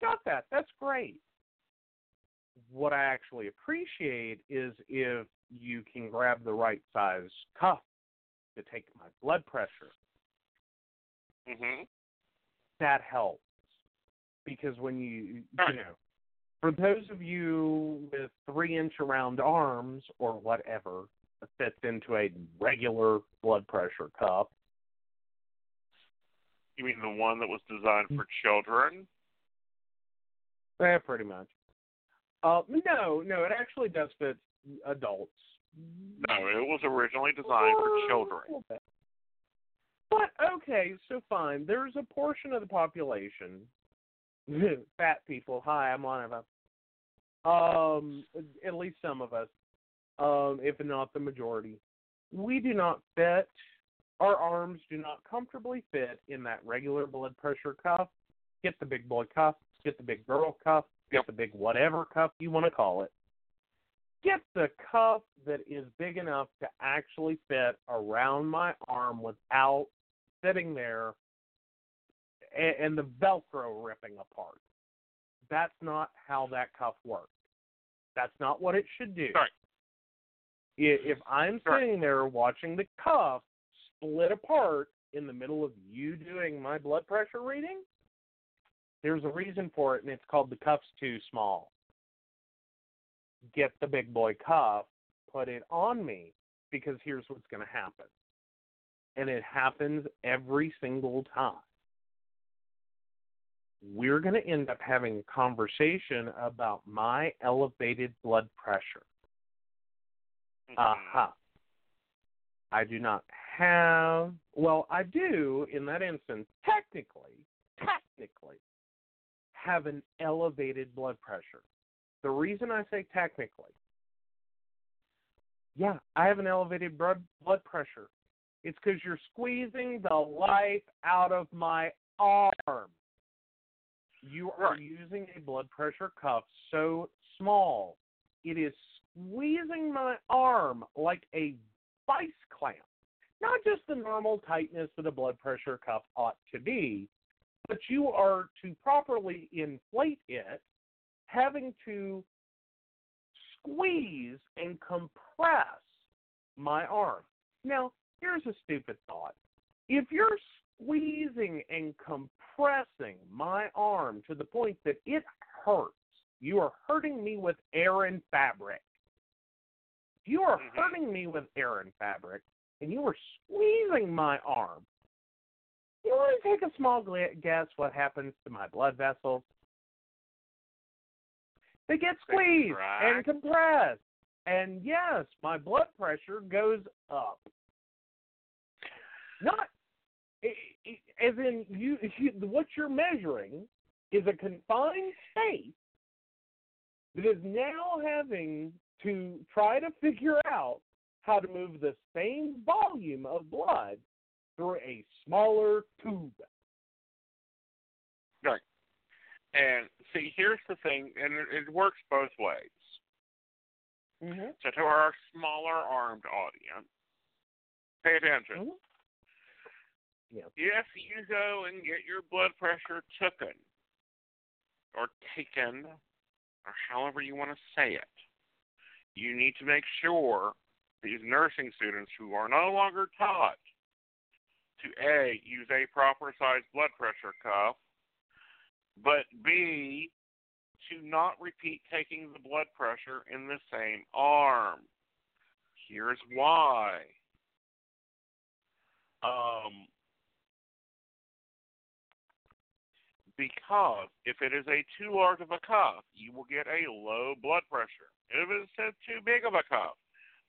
Got that. That's great. What I actually appreciate is if you can grab the right size cuff to take my blood pressure. Mhm. That helps because when you, you know, for those of you with three inch around arms or whatever that fits into a regular blood pressure cuff, You mean the one that was designed for children? Yeah, pretty much. Uh, no, no, it actually does fit adults. No, it was originally designed for children. But okay, so fine. There's a portion of the population, <laughs> fat people. Hi, I'm one of them. Um, at least some of us, um, if not the majority, we do not fit. Our arms do not comfortably fit in that regular blood pressure cuff. Get the big boy cuff. Get the big girl cuff. Get Yep. the big whatever cuff you want to call it. Get the cuff that is big enough to actually fit around my arm without sitting there and, and the Velcro ripping apart. That's not how that cuff works. That's not what it should do. Right. If I'm sitting there watching the cuff split apart in the middle of you doing my blood pressure reading, there's a reason for it, and it's called the cuff's too small. Get the big boy cuff, put it on me, because here's what's going to happen. And it happens every single time. we're going to end up having a conversation about my elevated blood pressure. Mhm. Aha. I do not have, well, I do in that instance, technically, technically, have an elevated blood pressure. The reason I say technically, yeah, I have an elevated blood blood pressure. It's because you're squeezing the life out of my arm. You are using a blood pressure cuff so small, it is squeezing my arm like a vice clamp. Not just the normal tightness that a blood pressure cuff ought to be, but you are to properly inflate it, having to squeeze and compress my arm. Now, here's a stupid thought. If you're squeezing and compressing my arm to the point that it hurts, you are hurting me with air and fabric. If you are Mhm. hurting me with air and fabric, and you are squeezing my arm, you want to take a small guess what happens to my blood vessels? They get squeezed and compressed. And yes, my blood pressure goes up. Not as in you, you what you're measuring is a confined space that is now having to try to figure out how to move the same volume of blood through a smaller tube. Right. And see, here's the thing, and it, works both ways. Mm-hmm. So to our smaller armed audience, pay attention. Mm-hmm. Yeah. If you go and get your blood pressure taken, or taken, or however you want to say it, you need to make sure these nursing students who are no longer taught to A, use a proper sized blood pressure cuff, but B, to not repeat taking the blood pressure in the same arm. Here's why. Um, because if it is a too large of a cuff, you will get a low blood pressure. If it's a too big of a cuff,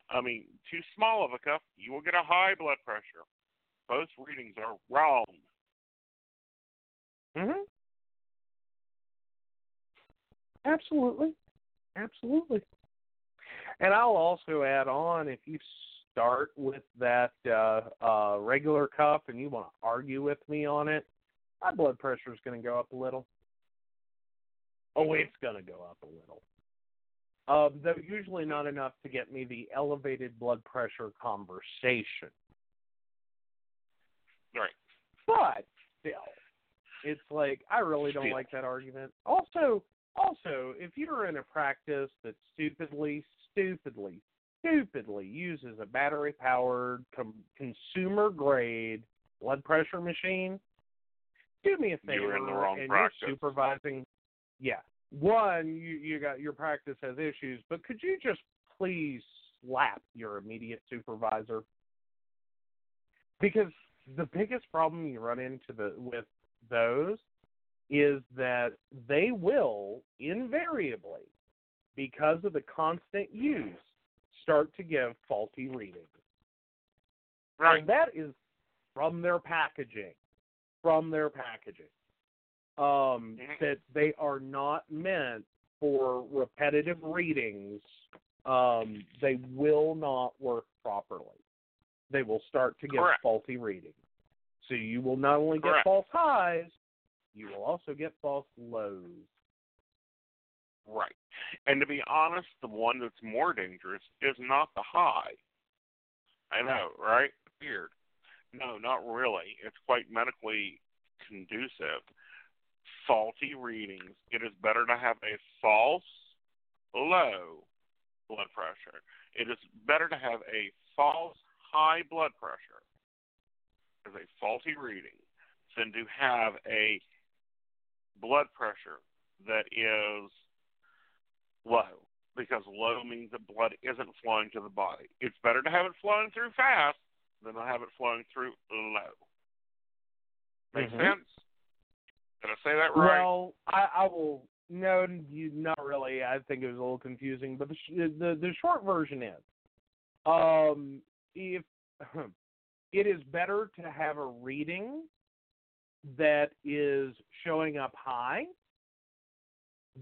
I mean, too small of a cuff, you will get a high blood pressure. Both readings are wrong. Mm-hmm. Absolutely. Absolutely. And I'll also add on if you start with that uh, uh, regular cuff and you want to argue with me on it, my blood pressure is going to go up a little. Oh, it's going to go up a little. Um, though usually not enough to get me the elevated blood pressure conversation. Right. But still, it's like I really don't Still. like that argument. Also, also, if you're in a practice that stupidly, stupidly, stupidly uses a battery-powered com- consumer-grade blood pressure machine, do me a favor You're in the wrong and practice. you're supervising. Yeah, one, you you got your practice has issues, but could you just please slap your immediate supervisor? Because the biggest problem you run into the with those is that they will invariably, because of the constant use, start to give faulty readings. Right. And that is from their packaging. From their packaging. Um. That they are not meant for repetitive readings. Um, they will not work properly. They will start to give Correct. faulty readings. So you will not only get Correct. false highs, you will also get false lows. Right. And to be honest, the one that's more dangerous is not the high. I know, right? Weird. No, not really. It's quite medically conducive. Faulty readings. It is better to have a false low blood pressure. It is better to have a false high blood pressure as a faulty reading than to have a blood pressure that is low because low means that blood isn't flowing to the body. It's better to have it flowing through fast than to have it flowing through low. Make Mhm. sense? Did I say that right? Well, I, I will. No, you, not really. I think it was a little confusing, but the sh- the the short version is, um, if <clears throat> it is better to have a reading that is showing up high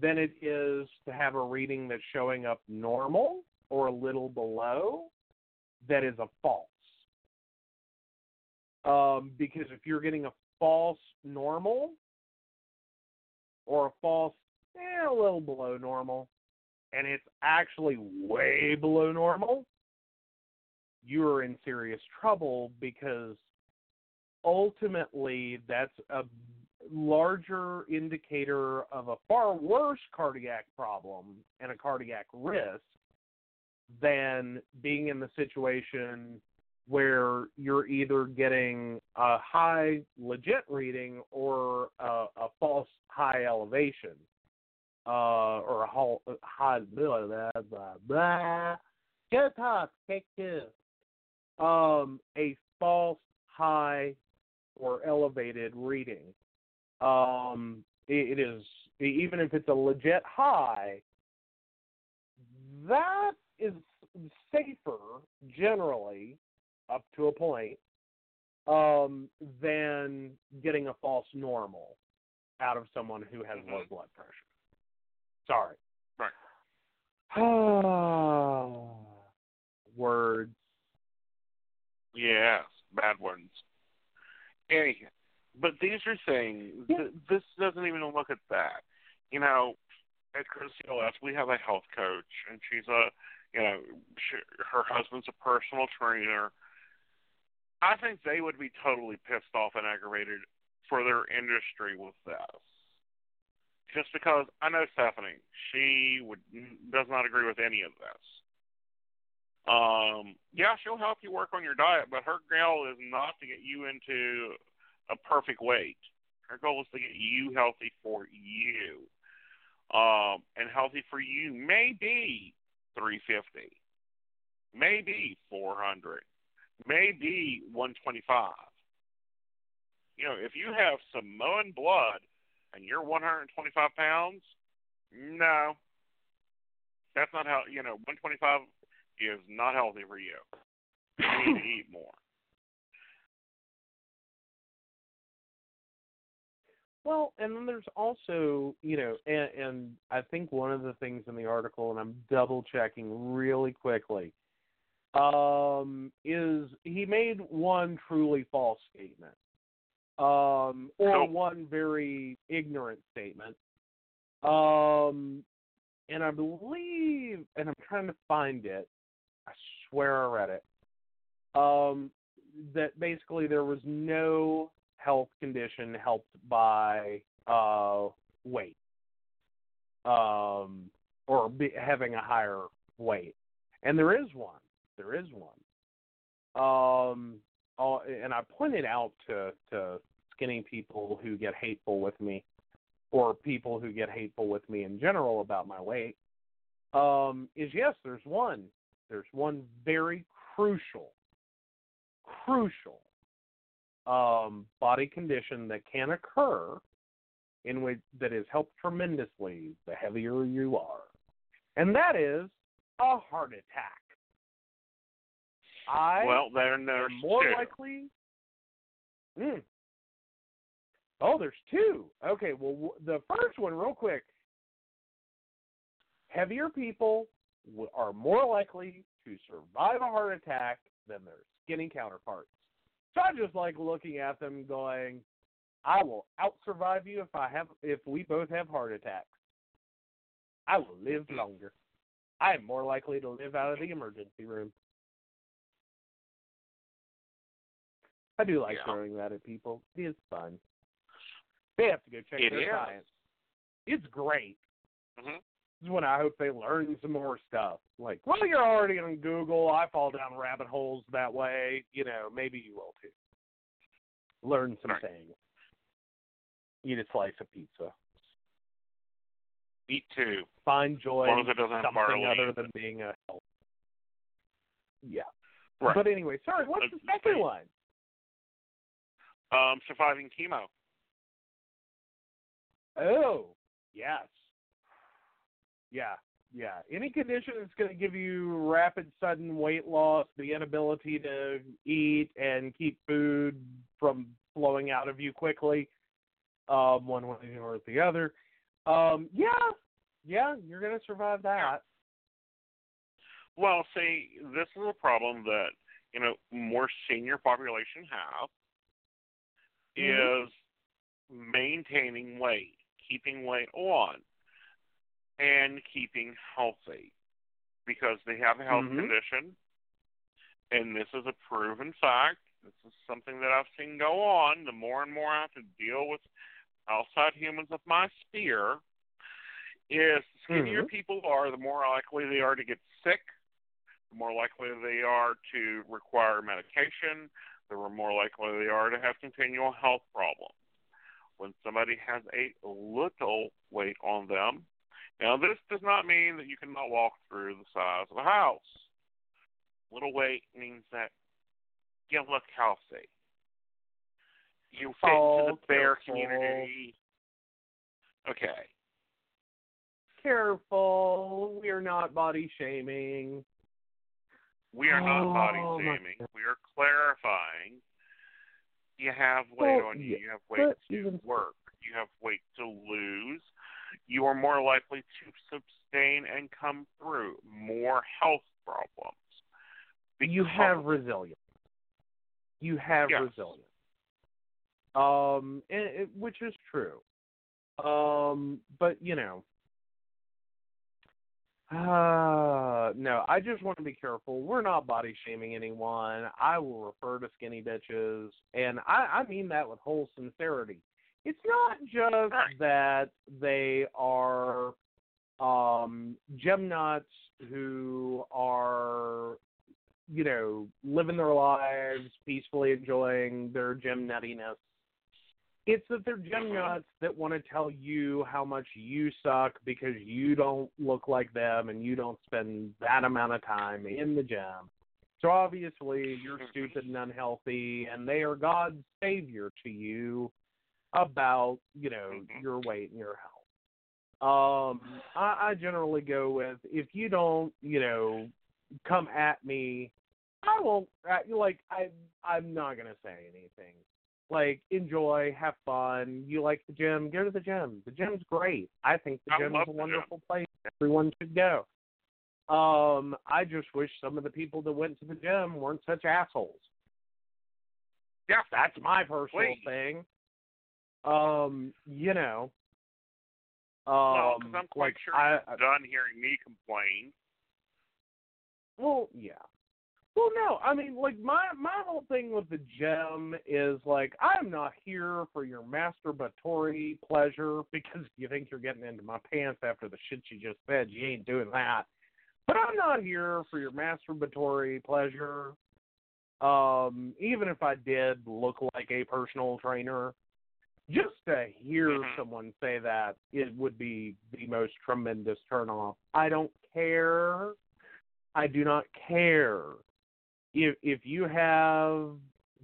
than it is to have a reading that's showing up normal or a little below that is a false. Um, because if you're getting a false normal or a false eh, a little below normal and it's actually way below normal, you're in serious trouble because ultimately that's a larger indicator of a far worse cardiac problem and a cardiac risk than being in the situation where you're either getting a high legit reading or a, a false high elevation uh, or a high blah blah blah blah. Get up, take two. Um, a false high or elevated reading. Um, it, it is even if it's a legit high. That is safer generally up to a point um, than getting a false normal out of someone who has mm-hmm. low blood pressure. Sorry. Right. <sighs> Words. Yes, bad words. Anyhow, but these are things. Th- this doesn't even look at that. You know, at Chris CLS, we have a health coach, and she's a, you know, she, her husband's a personal trainer. I think they would be totally pissed off and aggravated for their industry with this. Just because I know Stephanie, she would does not agree with any of this. Um, yeah, she'll help you work on your diet, but her goal is not to get you into a perfect weight. Her goal is to get you healthy for you. Um, and healthy for you may be 350, maybe 400, maybe 125. You know, if you have Samoan blood and you're 125 pounds, no, that's not how. You know, 125 is not healthy for you. You need to eat more. Well, and then there's also, you know, and, and I think one of the things in the article, and I'm double checking really quickly, um, is he made one truly false statement, um, or nope. one very ignorant statement, um, and I believe, and I'm trying to find it. I swear I read it. Um, that basically there was no health condition helped by uh, weight um, or be, having a higher weight. And there is one. There is one. Um, uh, and I pointed out to, to skinny people who get hateful with me, or people who get hateful with me in general about my weight, um, is yes, there's one. There's one very crucial, crucial um, body condition that can occur in which that is helped tremendously the heavier you are, and that is a heart attack. I well, they're am more two. likely. Mm, oh, there's two. Okay, well, w- the first one, real quick. Heavier people w- are more likely to survive a heart attack than their skinny counterparts. So I just like looking at them going, I will out survive you if I have if we both have heart attacks. I will live longer. I am more likely to live out of the emergency room. I do like Yeah. throwing that at people. It is fun. They have to go check It their is. science. It's great. Mm-hmm. This is when I hope they learn some more stuff. Like, well, you're already on Google. I fall down rabbit holes that way. You know, maybe you will too. Learn some Right. things. Eat a slice of pizza. Eat two. Find joy in it doesn't have something barley other than being a health. Yeah. Right. But anyway, sorry. What's the That's second one? Um, surviving chemo. Oh, yes. Yeah, yeah. Any condition that's going to give you rapid, sudden weight loss, the inability to eat and keep food from flowing out of you quickly, um, one way or the other. Um, yeah, yeah, you're going to survive that. Well, see, this is a problem that you know more senior population have Mhm. is maintaining weight, keeping weight on, and keeping healthy because they have a health Mhm. condition, and this is a proven fact. This is something that I've seen go on. The more and more I have to deal with outside humans of my sphere, is the skinnier Mhm. people are, the more likely they are to get sick, the more likely they are to require medication, the more likely they are to have continual health problems. When somebody has a little weight on them, now this does not mean that you cannot walk through the size of a house. Little weight means that you look healthy. You fit Oh, into the bear careful. community. Okay. Careful. We are not body shaming. We are not body Oh, my shaming. We are clarifying. You have weight Well, on you. You have weight to even- work. You have weight to lose. You are more likely to sustain and come through more health problems. You have resilience. You have Yes. resilience. Um, and which is true. Um, but you know, uh, no, I just want to be careful. We're not body shaming anyone. I will refer to skinny bitches, and I, I mean that with whole sincerity. It's not just that they are um gem nuts who are you know living their lives peacefully enjoying their gym nuttiness it's that they're gym nuts that want to tell you how much you suck because you don't look like them and you don't spend that amount of time in the gym so obviously you're stupid and unhealthy and they are god's savior to you about you know Mhm. your weight and your health um, I, I generally go with if you don't, you know, come at me, I won't. Like I, I'm not gonna say anything. Like enjoy, have fun. You like the gym, go to the gym. The gym's great. I think the I gym's love a the gym. wonderful place. Everyone should go. Um, I just wish some of the people that went to the gym weren't such assholes. Yeah. That's my personal Please. thing. Um, you know. Um, well, because I'm quite like sure I, you're done hearing me complain. Well, yeah. Well, no, I mean, like my my whole thing with the gem is like I'm not here for your masturbatory pleasure <laughs> because you think you're getting into my pants after the shit you just said. You ain't doing that. But I'm not here for your masturbatory pleasure. Um, even if I did look like a personal trainer, just to hear Mhm. someone say that it would be the most tremendous turnoff. I don't care. I do not care if if you have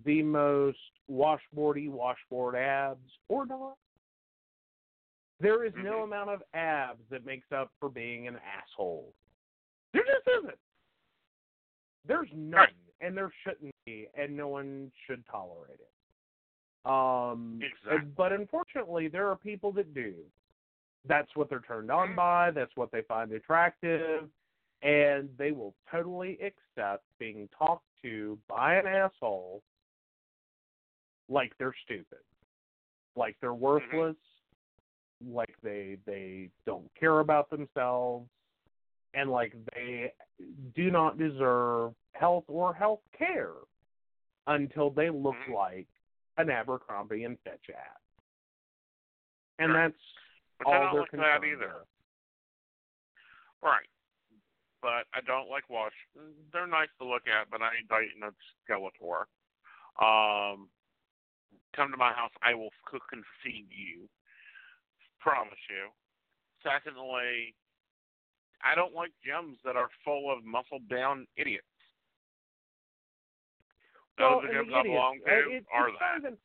the most washboardy washboard abs or not. There is no Mhm. amount of abs that makes up for being an asshole. There just isn't. There's none, Right. and there shouldn't be, and no one should tolerate it. Um, Exactly. But unfortunately, there are people that do. That's what they're turned on Mhm. by. That's what they find attractive, and they will totally accept being talked to by an asshole like they're stupid, like they're worthless, like they they don't care about themselves, and like they do not deserve health or health care until they look Mhm. like an Abercrombie and Fitch ad. And Right. that's Which all they're concerned either. with. Right. But I don't like watch. They're nice to look at, but I ain't dating a Skeletor. Um, come to my house, I will cook and feed you. Promise you. Secondly, I don't like gyms that are full of muscle down idiots. Well, Those are and gyms I belong uh, to it- are that. even-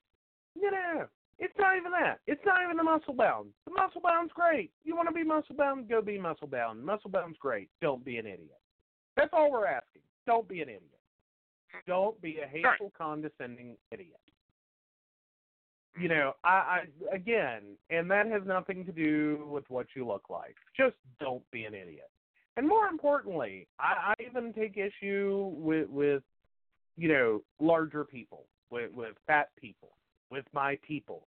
No, no, no. It's not even that. It's not even the muscle bound. The muscle bound's great. You want to be muscle bound? Go be muscle bound. Muscle bound's great. Don't be an idiot. That's all we're asking. Don't be an idiot. Don't be a hateful, condescending idiot. You know, I, I again, and that has nothing to do with what you look like. Just don't be an idiot. And more importantly, I, I even take issue with with you know larger people, with with fat people, with my people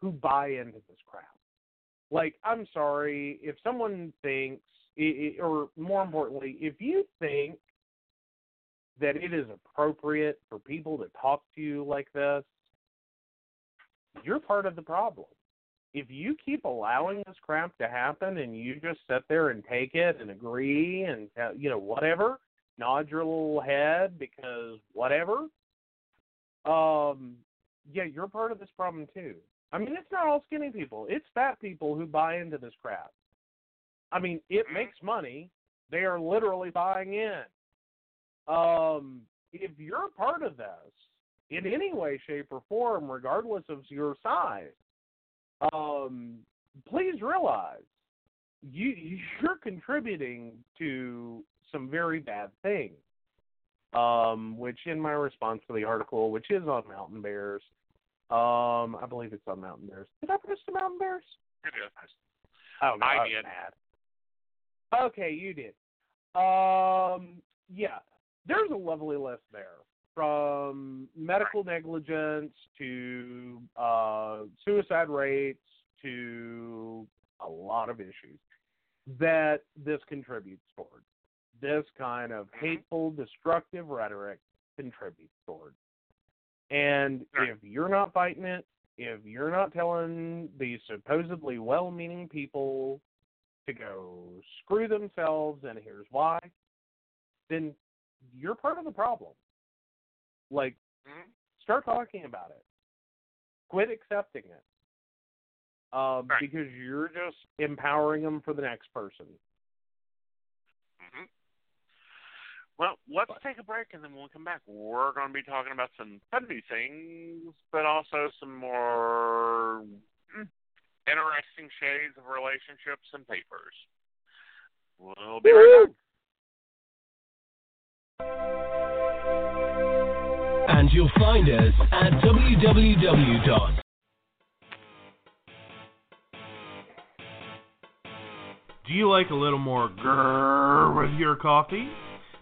who buy into this crap. Like, I'm sorry if someone thinks, or more importantly, if you think that it is appropriate for people to talk to you like this, you're part of the problem. If you keep allowing this crap to happen and you just sit there and take it and agree and uh, you know whatever, nod your little head because whatever, um, yeah, you're part of this problem too. I mean, it's not all skinny people; it's fat people who buy into this crap. I mean, it makes money. They are literally buying in. Um, if you're part of this in any way, shape, or form, regardless of your size, um, please realize you <laughs> you're contributing to some very bad things. Um, which in my response to the article, which is on Mountain Bears, um, I believe it's on Mountain Bears. Did I post the Mountain Bears? It is. Oh no, I was did. mad. Okay, you did. Um, yeah, there's a lovely list there from medical negligence to uh, suicide rates to a lot of issues that this contributes toward. This kind of hateful, destructive rhetoric contributes toward. And Right. if you're not fighting it, if you're not telling these supposedly well meaning people to go screw themselves and here's why, then you're part of the problem. Like, Mhm. start talking about it. Quit accepting it. Um, Right. Because you're just empowering them for the next person. hmm Well, let's take a break and then when we come back, we're going to be talking about some funny things, but also some more mm, interesting shades of relationships and papers. We'll be right back. And you'll find us at www. Do you like a little more grrr with your coffee?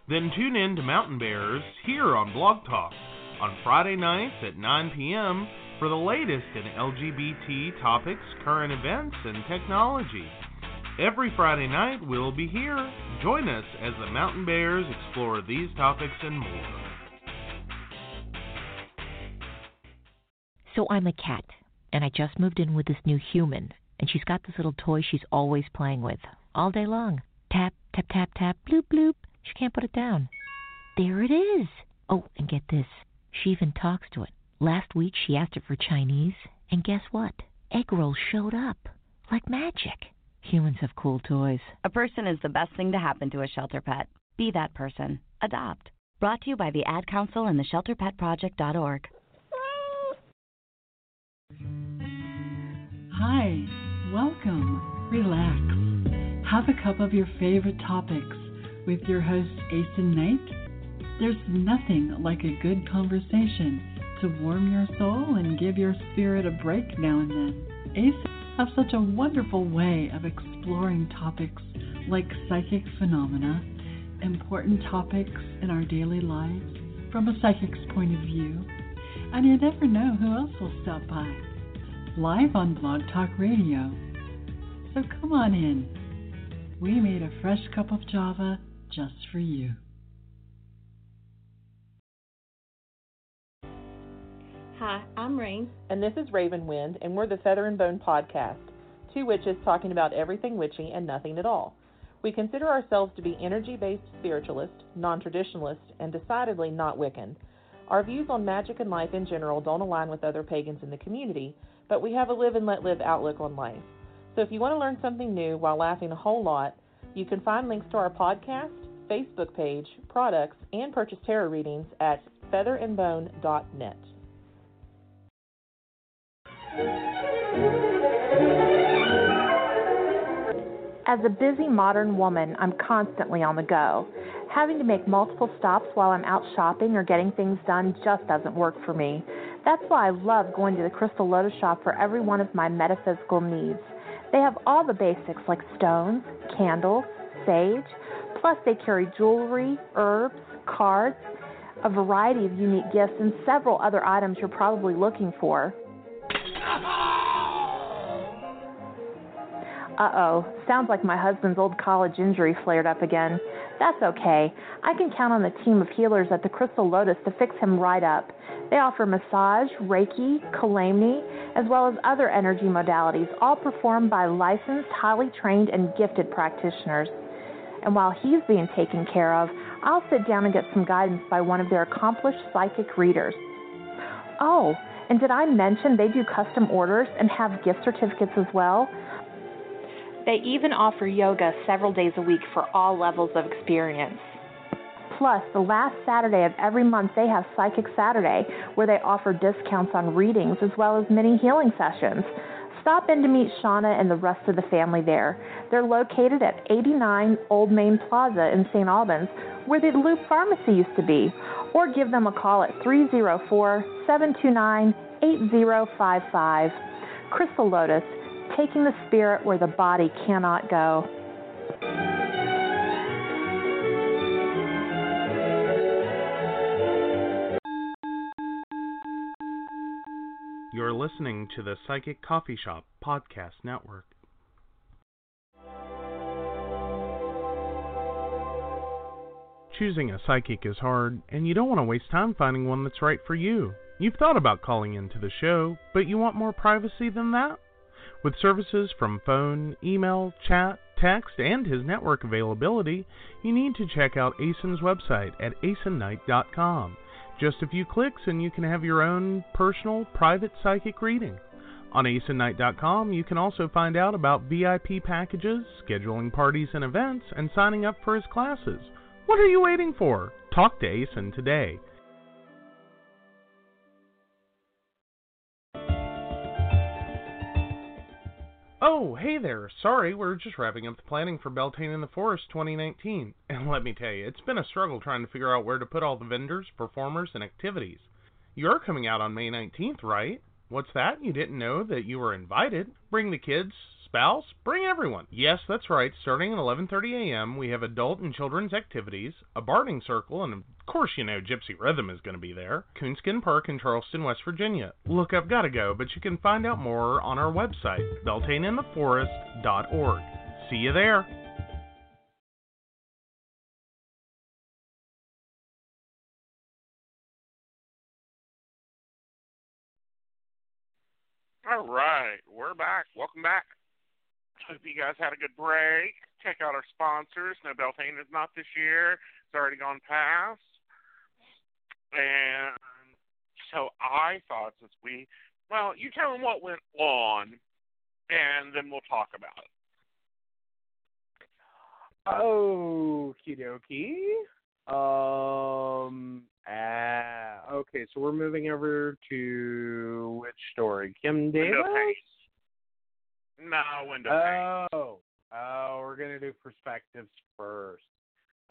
Then tune in to Mountain Bears here on Blog Talk on Friday nights at 9 p.m. for the latest in LGBT topics, current events, and technology. Every Friday night we'll be here. Join us as the Mountain Bears explore these topics and more. So I'm a cat, and I just moved in with this new human, and she's got this little toy she's always playing with, all day long. Tap, tap, tap, tap, bloop, bloop. She can't put it down. There it is. Oh, and get this. She even talks to it. Last week she asked it for Chinese, and guess what? Egg rolls showed up. Like magic. Humans have cool toys. A person is the best thing to happen to a shelter pet. Be that person. Adopt. Brought to you by the Ad Council and the ShelterPetProject.org. Hi, welcome. Relax. Have a cup of your favorite topics with your host, Aeson Knight. There's nothing like a good conversation to warm your soul and give your spirit a break now and then. Aeson have such a wonderful way of exploring topics like psychic phenomena, important topics in our daily lives from a psychic's point of view, and you never know who else will stop by live on Blog Talk Radio. So come on in. We made a fresh cup of Java just for you. Hi, I'm Rain. And this is Raven Wind, and we're the Feather and Bone Podcast, two witches talking about everything witchy and nothing at all. We consider ourselves to be energy based spiritualists, non traditionalists, and decidedly not Wiccan. Our views on magic and life in general don't align with other pagans in the community, but we have a live and let live outlook on life. So if you want to learn something new while laughing a whole lot, you can find links to our podcast, Facebook page, products, and purchase tarot readings at featherandbone.net. As a busy modern woman, I'm constantly on the go. Having to make multiple stops while I'm out shopping or getting things done just doesn't work for me. That's why I love going to the Crystal Lotus shop for every one of my metaphysical needs. They have all the basics like stones, candles, sage, plus they carry jewelry, herbs, cards, a variety of unique gifts, and several other items you're probably looking for. Uh oh, sounds like my husband's old college injury flared up again. That's okay. I can count on the team of healers at the Crystal Lotus to fix him right up. They offer massage, Reiki, Kalamni, as well as other energy modalities, all performed by licensed, highly trained, and gifted practitioners. And while he's being taken care of, I'll sit down and get some guidance by one of their accomplished psychic readers. Oh, and did I mention they do custom orders and have gift certificates as well? They even offer yoga several days a week for all levels of experience. Plus, the last Saturday of every month, they have Psychic Saturday, where they offer discounts on readings as well as mini healing sessions. Stop in to meet Shauna and the rest of the family there. They're located at 89 Old Main Plaza in St. Albans, where the Loop Pharmacy used to be, or give them a call at 304 729 8055. Crystal Lotus, taking the spirit where the body cannot go. Listening to the Psychic Coffee Shop Podcast Network. Choosing a psychic is hard, and you don't want to waste time finding one that's right for you. You've thought about calling into the show, but you want more privacy than that? With services from phone, email, chat, text, and his network availability, you need to check out Aeson's website at aesonknight.com. Just a few clicks and you can have your own personal, private psychic reading. On aesonknight.com, you can also find out about VIP packages, scheduling parties and events, and signing up for his classes. What are you waiting for? Talk to Aeson today. Oh, hey there. Sorry, we're just wrapping up the planning for Beltane in the Forest 2019. <laughs> And let me tell you, it's been a struggle trying to figure out where to put all the vendors, performers, and activities. You're coming out on May 19th, right? What's that? You didn't know that you were invited? Bring the kids, spouse, bring everyone. Yes, that's right. Starting at 11:30 a.m., we have adult and children's activities, a barding circle, and of course, you know Gypsy Rhythm is going to be there. Coonskin Park in Charleston, West Virginia. Look, I've got to go, but you can find out more on our website, beltaneintheforest.org. See you there. All right, we're back. Welcome back. Hope you guys had a good break. Check out our sponsors. No Beltane is not this year. It's already gone past. And so I thought since we, well, you tell them what went on, and then we'll talk about it. Okie dokie. Um. Ah, okay, so we're moving over to which story? Kim Davis. No, window pane. Oh, oh, we're gonna do perspectives first.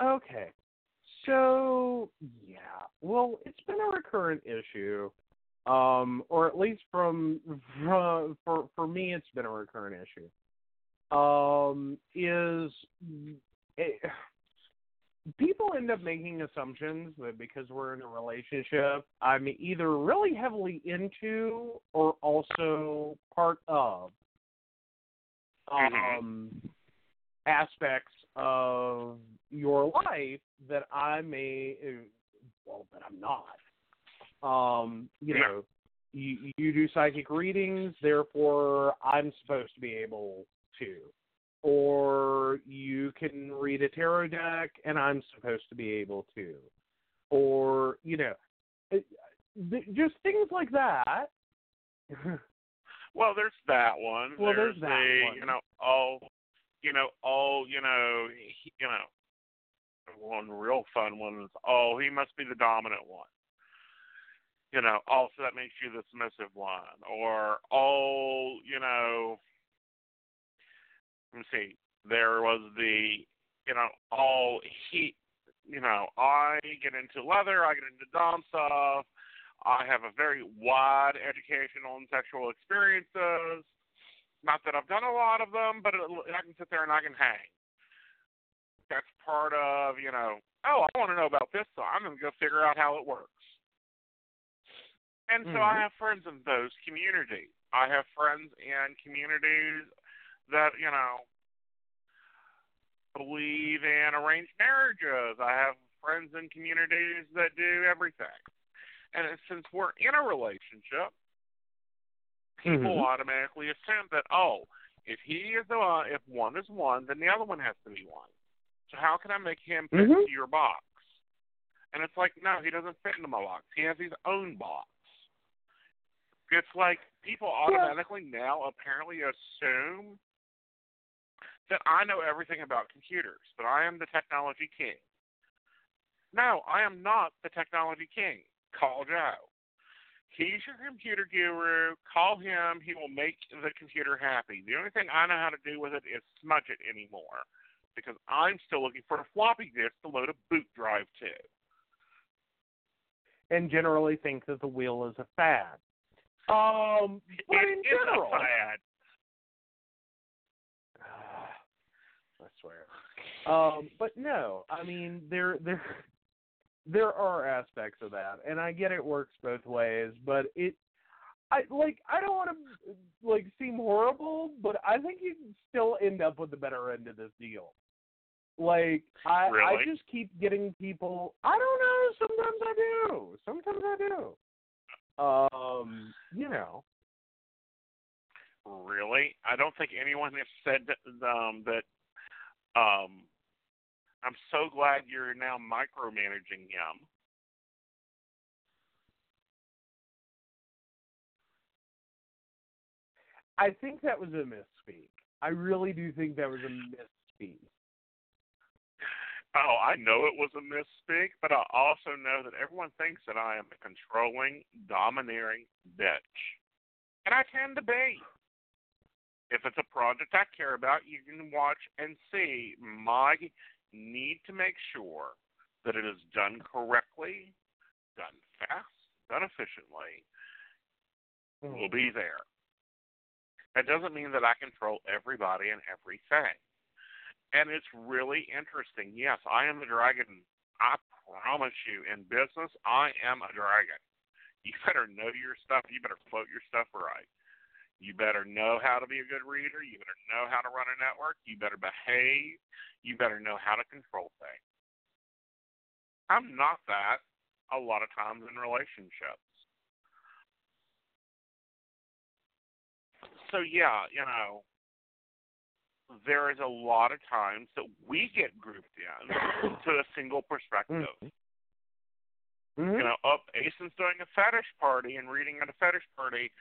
Okay, so yeah, well, it's been a recurrent issue, um, or at least from, from for for me, it's been a recurrent issue. Um, is it, people end up making assumptions that because we're in a relationship, I'm either really heavily into or also part of um, aspects of your life that I may, well, that I'm not. Um, you know, you, you do psychic readings, therefore I'm supposed to be able to. Or you can read a tarot deck, and I'm supposed to be able to. Or, you know, just things like that. <laughs> Well, there's that one. Well, there's that the, one. You know, all, you know, all, you know, he, you know, one real fun one is, oh, he must be the dominant one. you know, oh, so that makes you the submissive one, or oh, you know, let me see, there was the, you know, oh, he, you know, I get into leather, I get into dom stuff, I have a very wide education on sexual experiences. Not that I've done a lot of them, but I can sit there and I can hang. That's part of, you know, oh, I want to know about this, so I'm going to go figure out how it works. And so Mhm. I have friends in those communities. I have friends in communities that, you know, believe in arranged marriages. I have friends in communities that do everything. And since we're in a relationship, people Mhm. automatically assume that, oh, if he is the one, if one is one, then the other one has to be one. So how can I make him fit Mhm. into your box? And it's like, no, he doesn't fit into my box. He has his own box. It's like people automatically now apparently assume that I know everything about computers, that I am the technology king. No, I am not the technology king. Call Joe. He's your computer guru. Call him. He will make the computer happy. The only thing I know how to do with it is smudge it anymore because I'm still looking for a floppy disk to load a boot drive to. And generally think that the wheel is a fad. Um, but It in is general, a fad. <sighs> I swear. Um, but no, I mean there there there are aspects of that, and I get it works both ways, but it I like I don't want to like seem horrible, but I think you can still end up with the better end of this deal. Like I I just keep getting people. I don't know. Sometimes I do. Sometimes I do. Um, you know. Really? I don't think anyone has said um, that. Um, I'm so glad you're now micromanaging him. I think that was a misspeak. I really do think that was a misspeak. Oh, I know it was a misspeak, but I also know that everyone thinks that I am a controlling, domineering bitch. And I tend to be. If it's a project I care about, you can watch and see my need to make sure that it is done correctly, done fast, done efficiently, hmm. will be there. That doesn't mean that I control everybody and everything. And it's really interesting. Yes, I am the dragon. I promise you, in business, I am a dragon. You better know your stuff. You better quote your stuff right. You better know how to be a good reader. You better know how to run a network. You better behave. You better know how to control things. I'm not that a lot of times in relationships. So, yeah, you know, there is a lot of times that we get grouped in to a single perspective. Mhm. You know, oh, Aeson's doing a fetish party and reading at a fetish party,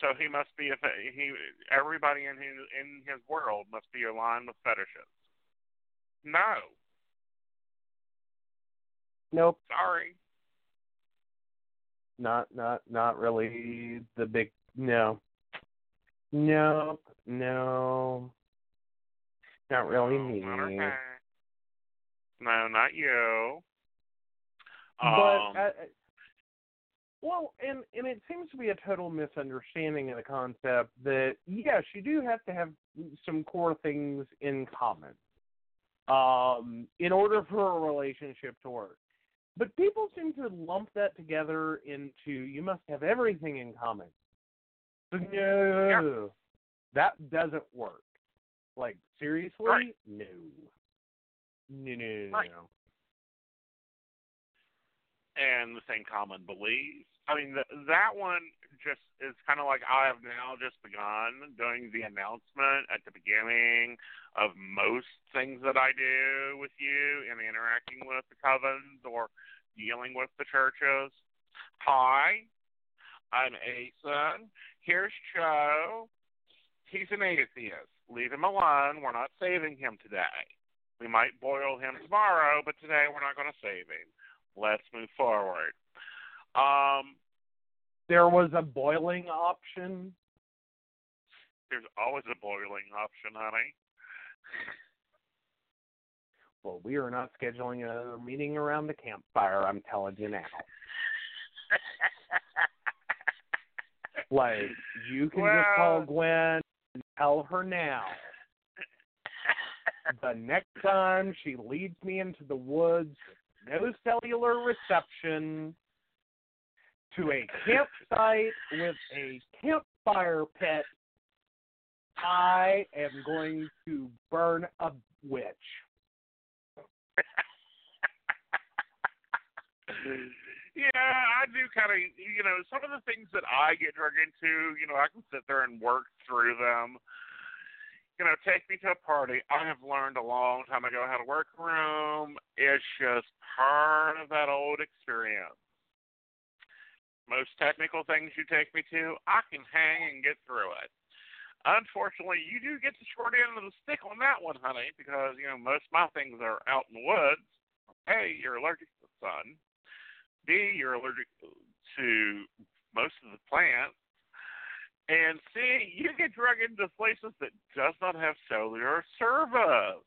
so he must be a he. Everybody in his in his world must be aligned with fetishes. No, Nope. sorry. Not not not really the big no. Nope. No. Not really No, me. not okay. No, not you. But Um, well, and and it seems to be a total misunderstanding of the concept that yes, you do have to have some core things in common, um, in order for a relationship to work. But people seem to lump that together into you must have everything in common. No, that doesn't work. Like seriously, Right. no, no, no, no, no. Right. and the same common beliefs. I mean, th- that one just is kind of like I have now just begun doing the announcement at the beginning of most things that I do with you and interacting with the covens or dealing with the churches. Hi, I'm Aeson. Here's Joe. He's an atheist. Leave him alone. We're not saving him today. We might boil him tomorrow, but today we're not going to save him let's move forward. Um, There was a boiling option. there's always a boiling option, honey. Well, we are not scheduling a meeting around the campfire. I'm telling you now. Like you can just call Gwen and tell her now. The next time she leads me into the woods, no cellular reception, to a campsite with a campfire pit, I am going to burn a witch. <laughs> yeah, I do kind of, you know, some of the things that I get drug into, you know, I can sit there and work through them. You know, take me to a party. I have learned a long time ago how to work a room. It's just part of that old experience. Most technical things you take me to, I can hang and get through it. Unfortunately, you do get the short end of the stick on that one, honey, because, you know, most of my things are out in the woods. A, you're allergic to the sun. B, you're allergic to most of the plants. And C, you get drug into places that does not have cellular service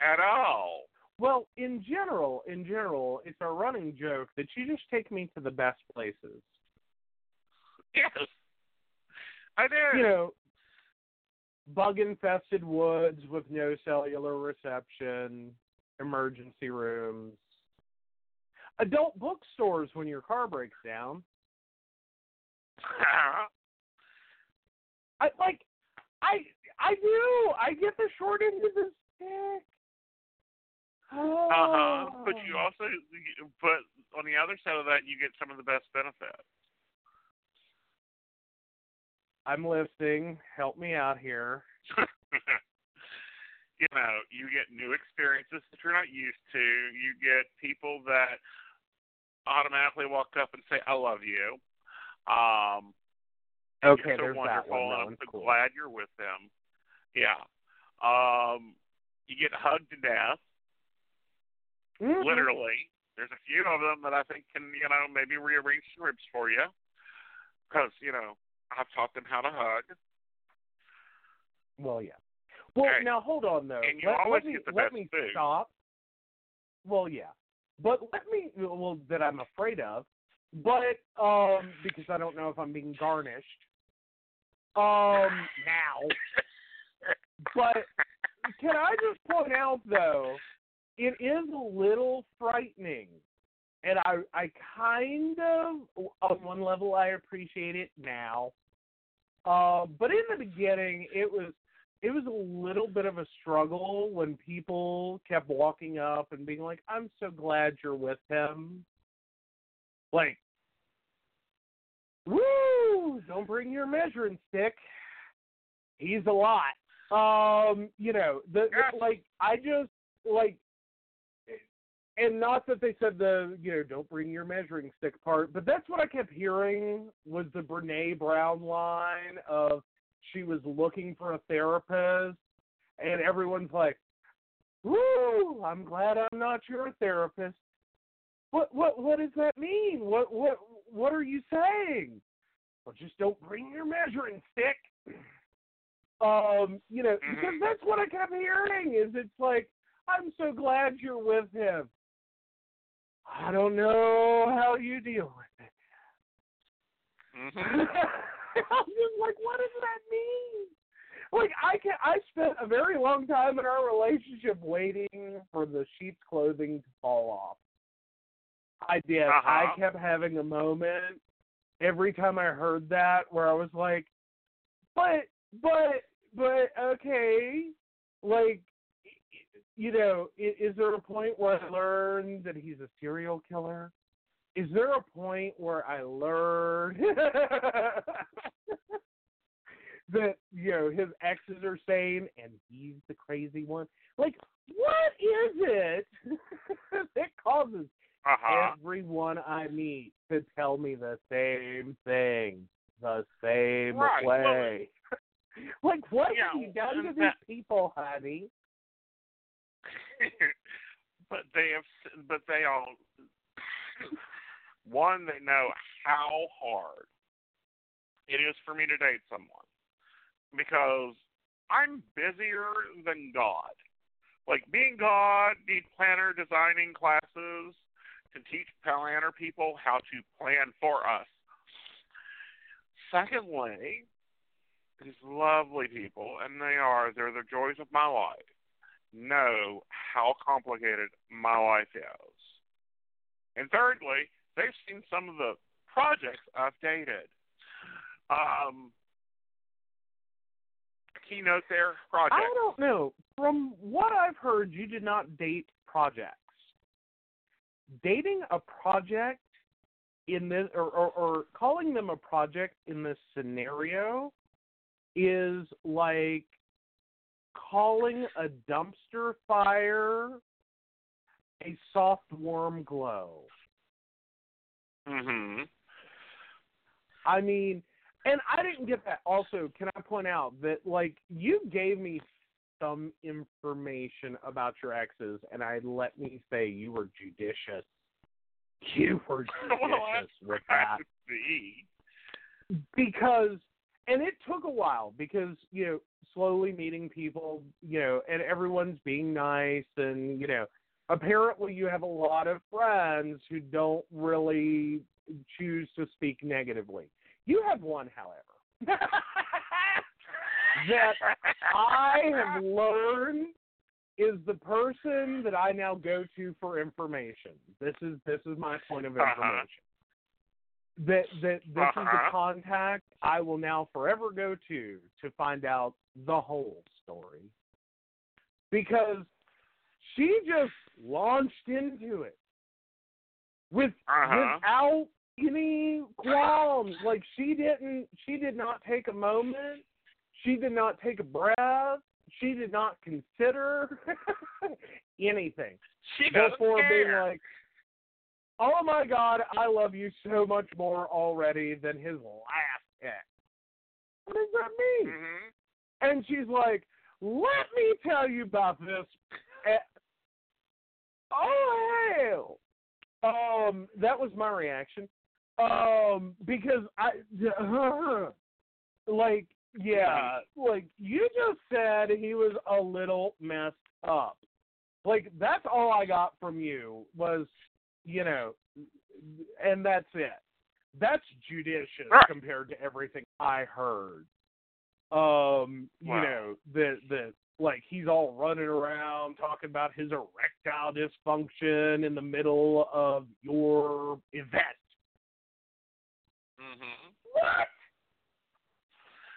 at all. Well, in general, in general, it's a running joke that you just take me to the best places. Yes. I do. You know, bug infested woods with no cellular reception, emergency rooms, adult bookstores when your car breaks down. <laughs> I like I I do. I get the short end of the stick. Oh. Uh huh. But you also, but on the other side of that, you get some of the best benefits. I'm listening. Help me out here. <laughs> you know, you get new experiences that you're not used to. You get people that automatically walk up and say, "I love you." Um, Okay, you're so there's that wonderful, one. That and I'm so cool. glad you're with them. Yeah. Um, you get hugged to death, Mhm. literally. There's a few of them that I think can, you know, maybe rearrange scripts for you, because you know I've taught them how to hug. Well, yeah. Well, Okay. now hold on though. And you let, always let me get the let best me food. stop. Well, yeah, but let me well that I'm afraid of, but um because I don't know if I'm being garnished. Um now, <laughs> but can I just point out though, it is a little frightening. And I I kind of on one level I appreciate it now. Uh, but in the beginning it was it was a little bit of a struggle when people kept walking up and being like, I'm so glad you're with him. Like Woo! Don't bring your measuring stick. He's a lot. Um, you know, the, the like I just like and not that they said the you know don't bring your measuring stick part, but that's what I kept hearing was the Brene Brown line of she was looking for a therapist, and everyone's like, "Woo! I'm glad I'm not your therapist." What what what does that mean? What what what are you saying? Well, just don't bring your measuring stick. Um, you know, because that's what I kept hearing. Is it's like I'm so glad you're with him. I don't know how you deal with it. Mm-hmm. <laughs> I'm just like, what does that mean? Like I can I spent a very long time in our relationship waiting for the sheep's clothing to fall off. I did. I Uh-huh. kept having a moment every time I heard that where I was like, but but but okay, like you know, is, is there a point where I learn that he's a serial killer? Is there a point where I learn <laughs> that you know his exes are sane and he's the crazy one? Like, what is it <laughs> that causes Uh-huh. everyone I meet to tell me the same thing, the same Right, well, way? <laughs> like, what yeah, have you done to and these people, honey? <laughs> but they have, but they all, One, they know how hard it is for me to date someone because I'm busier than God. Like being God, need planner designing classes to teach planner people how to plan for us. Secondly, these lovely people, and they are, they're the joys of my life, know how complicated my life is. And thirdly, they've seen some of the projects I've dated. Um, keynote there, project. I don't know. From what I've heard, you did not date projects. Dating a project in this, or, or, or calling them a project in this scenario, is like calling a dumpster fire a soft warm glow. Mhm. I mean, and I didn't get that. Also, can I point out that like you gave me some information about your exes, and I let me say you were judicious. You were <laughs> judicious that's with that see. because, and it took a while because you know slowly meeting people, you know, and everyone's being nice, and you know, apparently you have a lot of friends who don't really choose to speak negatively. You have one, however, <laughs> that I have learned is the person that I now go to for information. This is this is my point of Uh-huh. information. That that this is the Uh-huh. contact I will now forever go to to find out the whole story. Because she just launched into it with Uh-huh. without any qualms. Like she didn't she did not take a moment. She did not take a breath. She did not consider <laughs> anything She doesn't before being like, "Oh my God, I love you so much more already than his last ex." What does that mean? Mhm. And she's like, "Let me tell you about this." <laughs> Oh hell! Um, that was my reaction. Um, because I, <laughs> like, yeah, like you just said he was a little messed up. Like that's all I got from you was, you know, and that's it. That's judicious Right. compared to everything I heard. Um, you Wow. know, the the like he's all running around talking about his erectile dysfunction in the middle of your event. Mhm. What?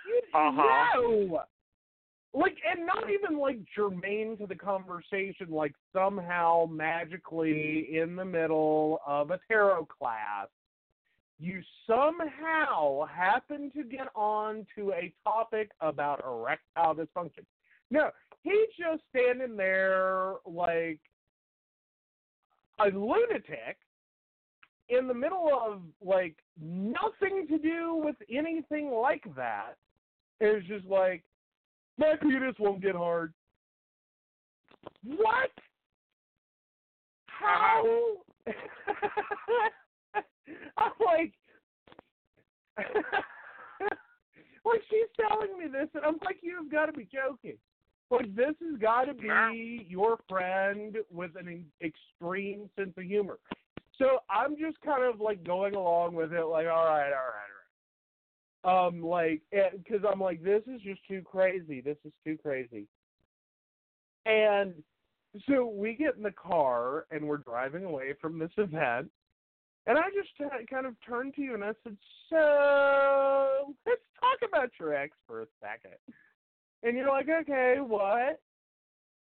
You, Uh-huh. No. Like, and not even like germane to the conversation, like somehow magically in the middle of a tarot class, you somehow happen to get on to a topic about erectile dysfunction. No, he's just standing there like a lunatic in the middle of like nothing to do with anything like that. It's just like my penis won't get hard. What? How? <laughs> <laughs> I'm like, <laughs> like she's telling me this, and I'm like, you've got to be joking. Like this has got to be your friend with an extreme sense of humor. So I'm just kind of like going along with it, like, all right, all right, all right. Um, like, because I'm like, this is just too crazy. This is too crazy. And so we get in the car and we're driving away from this event, and I just t- kind of turned to you and I said, "So let's talk about your ex for a second. And you're like, "Okay, what?"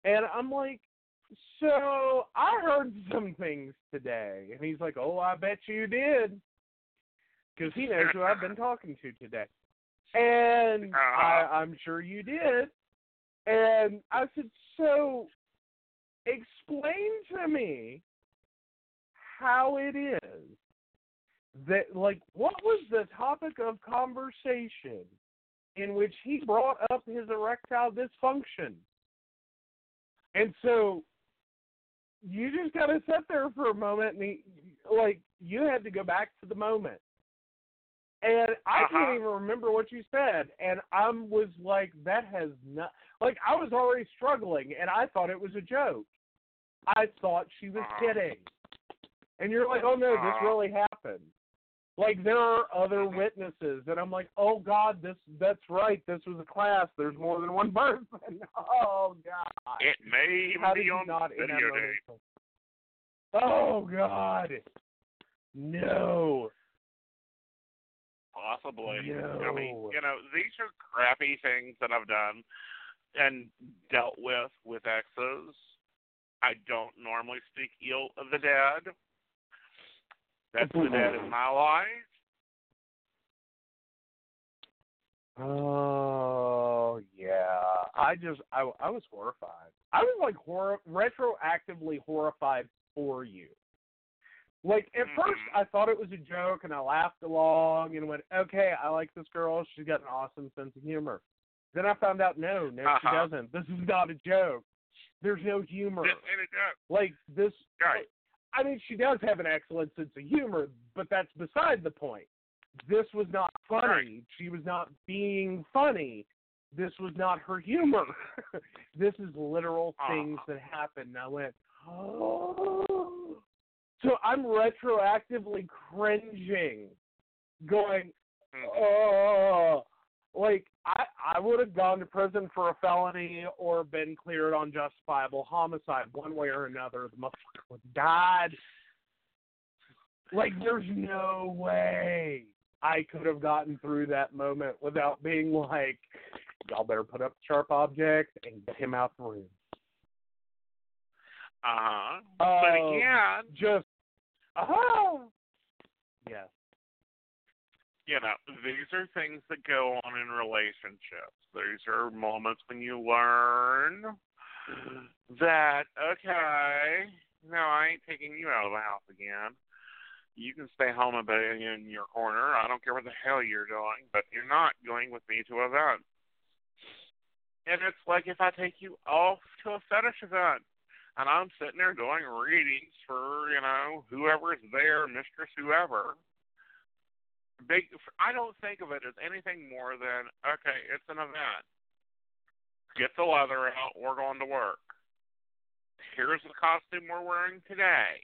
And I'm like, "So I heard some things today." And he's like, "Oh, I bet you did," because he knows who I've been talking to today. And I, uh-huh. I'm sure you did. And I said, "So explain to me how it is that like what was the topic of conversation in which he brought up his erectile dysfunction and so you just got to sit there for a moment, and he, like you had to go back to the moment. And I Uh-huh. can't even remember what you said, and I was like, "That has not." Like I was already struggling, and I thought it was a joke. I thought she was Uh-huh. kidding, and you're like, "Oh no, this Uh-huh. really happened." Like there are other witnesses, and I'm like, "Oh God, this that's right. This was a class. There's more than one <laughs> person." Oh God. It may How be on not videotape. Oh God. No. Possibly. No. I mean, you know, these are crappy things that I've done and dealt with with exes. I don't normally speak ill of the dead. That's the dead in my life. Oh yeah. I just I I was horrified. I was like hor- retroactively horrified for you. Like at first Mhm. I thought it was a joke and I laughed along and went, Okay, I like this girl, she's got an awesome sense of humor. Then I found out no, no she Uh-huh. doesn't. This is not a joke. There's no humor. This ain't a joke. Like this Right. I mean, she does have an excellent sense of humor, but that's beside the point. This was not funny. She was not being funny. This was not her humor. <laughs> this is literal Uh-huh. things that happened. And I went, oh. So I'm retroactively cringing, going, Mhm. oh. Like, I, I would have gone to prison for a felony or been cleared on justifiable homicide, one way or another. The motherfucker would have died. Like, there's no way I could have gotten through that moment without being like, y'all better put up sharp objects and get him out the room. Uh-huh. but Um, again, Just, uh huh. yes. You know, these are things that go on in relationships. These are moments when you learn that, okay, no, I ain't taking you out of the house again. You can stay home a bit in your corner. I don't care what the hell you're doing, but you're not going with me to an event. And it's like if I take you off to a fetish event and I'm sitting there doing readings for, you know, whoever's there, mistress, whoever big I don't think of it as anything more than okay, it's an event. Get the leather out, we're going to work. Here's the costume we're wearing today.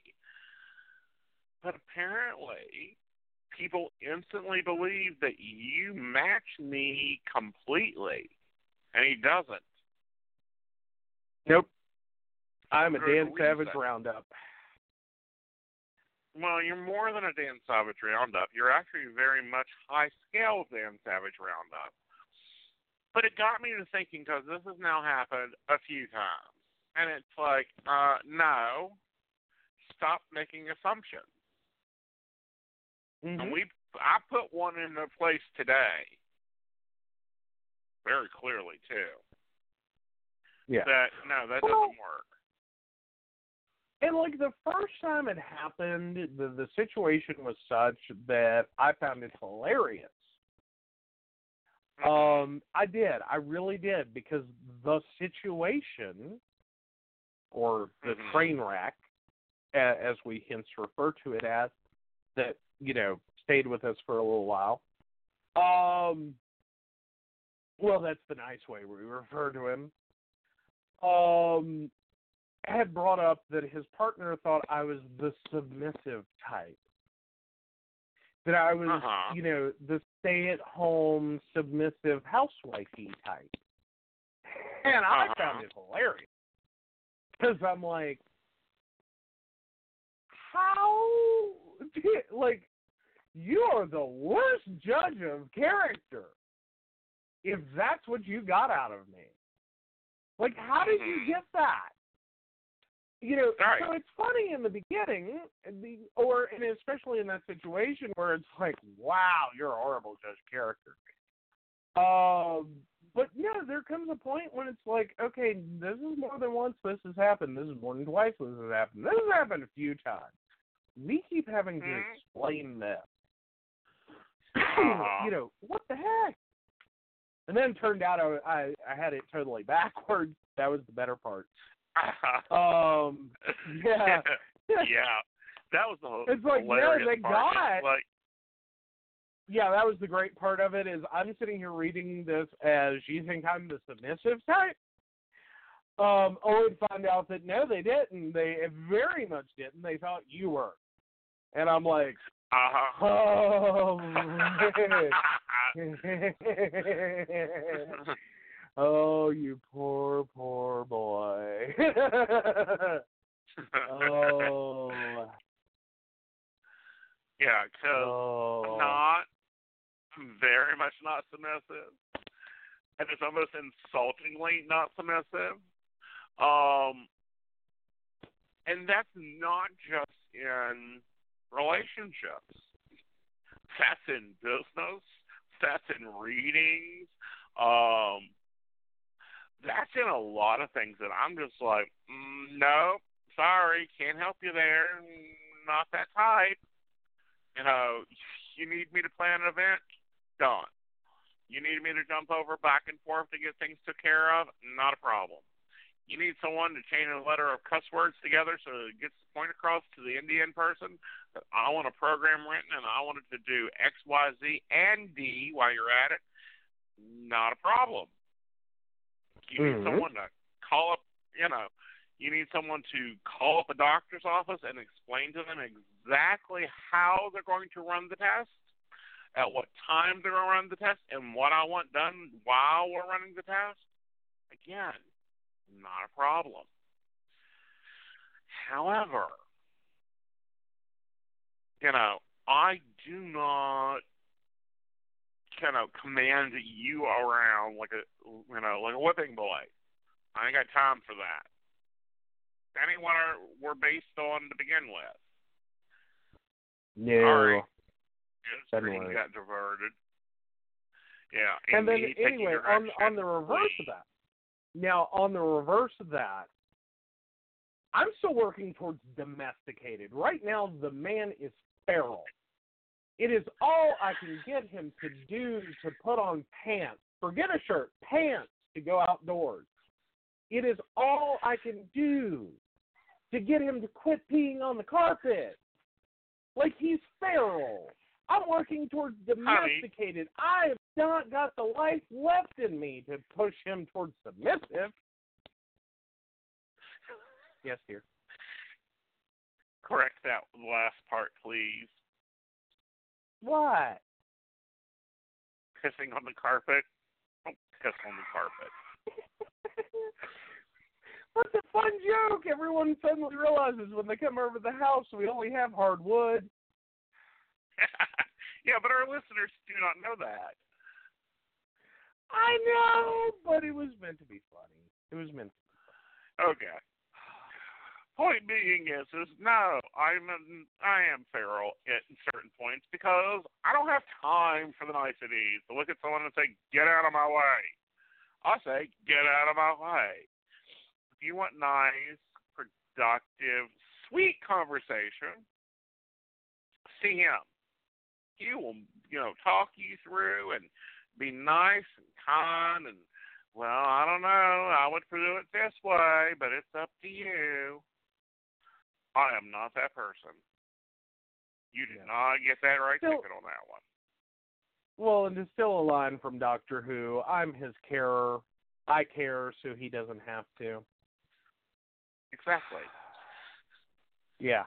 But apparently people instantly believe that you match me completely and he doesn't. Nope. I'm a Dan Savage roundup. Well, you're more than a Dan Savage Roundup. You're actually very much high scale Dan Savage Roundup. But it got me to thinking because this has now happened a few times, and it's like, uh, no, stop making assumptions. Mm-hmm. And we, I put one in into place today, very clearly too. Yeah. That no, that doesn't work. And like the first time it happened, the the situation was such that I found it hilarious. Um, I did, I really did, because the situation, or the Mhm. train wreck, as we hence refer to it as, that you know stayed with us for a little while. Um, well, that's the nice way we refer to him. Um, had brought up that his partner thought I was the submissive type. That I was, Uh-huh. you know, the stay-at-home submissive housewifey type. And I Uh-huh. found it hilarious because I'm like, how? Did, like, you are the worst judge of character. If that's what you got out of me, like, how did you Mhm. get that? You know, Right. so it's funny in the beginning, the, or and especially in that situation where it's like, wow, you're a horrible judge character. Um, but yeah, there comes a point when it's like, okay, this is more than once this has happened. This is more than twice this has happened. This has happened a few times. We keep having to Mhm. explain this. Uh-huh. <clears throat> you know, what the heck? And then it turned out I, I I had it totally <laughs> backwards. That was the better part. <laughs> Um, yeah. <laughs> yeah. That was the whole It's like, yeah, thank part. God. Like, yeah, that was the great part of it. Is I'm sitting here reading this as you think I'm the submissive type. Um, only to find out that no, they didn't. They very much didn't. They thought you were, and I'm like, uh-huh. oh, <laughs> oh, you poor, poor boy. <laughs> oh, yeah, because oh. not very much not submissive, and it's almost insultingly not submissive. Um, and that's not just in relationships. That's in business. That's in readings. Um, that's in a lot of things that I'm just like, mm, no, sorry, can't help you there. Not that type. You know, you need me to plan an event? Done. You need me to jump over back and forth to get things took care of? Not a problem. You need someone to chain a letter of cuss words together so that it gets the point across to the Indian person that I want a program written and I want it to do X, Y, Z, and D while you're at it? Not a problem. You need Mhm. someone to call up, you know, you need someone to call up a doctor's office and explain to them exactly how they're going to run the test, at what time they're going to run the test, and what I want done while we're running the test. Again, not a problem. However, you know, I do not kind of command you around like a you know like a whipping boy. I ain't got time for that. That ain't what our, we're based on to begin with. No. Sorry. Yeah, the Doesn't screen work. got diverted. Yeah. and then anyway, on on the reverse of that. Now, on the reverse of that, I'm still working towards domesticated. Right now, the man is feral. It is all I can get him to do to put on pants. Forget a shirt, pants to go outdoors. It is all I can do to get him to quit peeing on the carpet. Like he's feral. I'm working towards domesticated. I have not got the life left in me to push him towards submissive. Yes, dear. Correct that last part, please. What? Pissing on the carpet. Don't piss on the carpet. <laughs> What's a fun joke? Everyone suddenly realizes when they come over the house we only have hardwood. <laughs> yeah, but our listeners do not know that. I know, but it was meant to be funny. It was meant. To be funny. Okay. Point being is, is no, I'm an, I am feral at certain points because I don't have time for the niceties to look at someone and say, "Get out of my way." I say, "Get out of my way." If you want nice, productive, sweet conversation, see him. He will, you know, talk you through and be nice and kind and well, I don't know. I would do it this way, but it's up to you. I am not that person. You did not get that right Still- ticket on that one. Well, and to still a line from Doctor Who, I'm his carer. I care so he doesn't have to. Exactly. Yeah.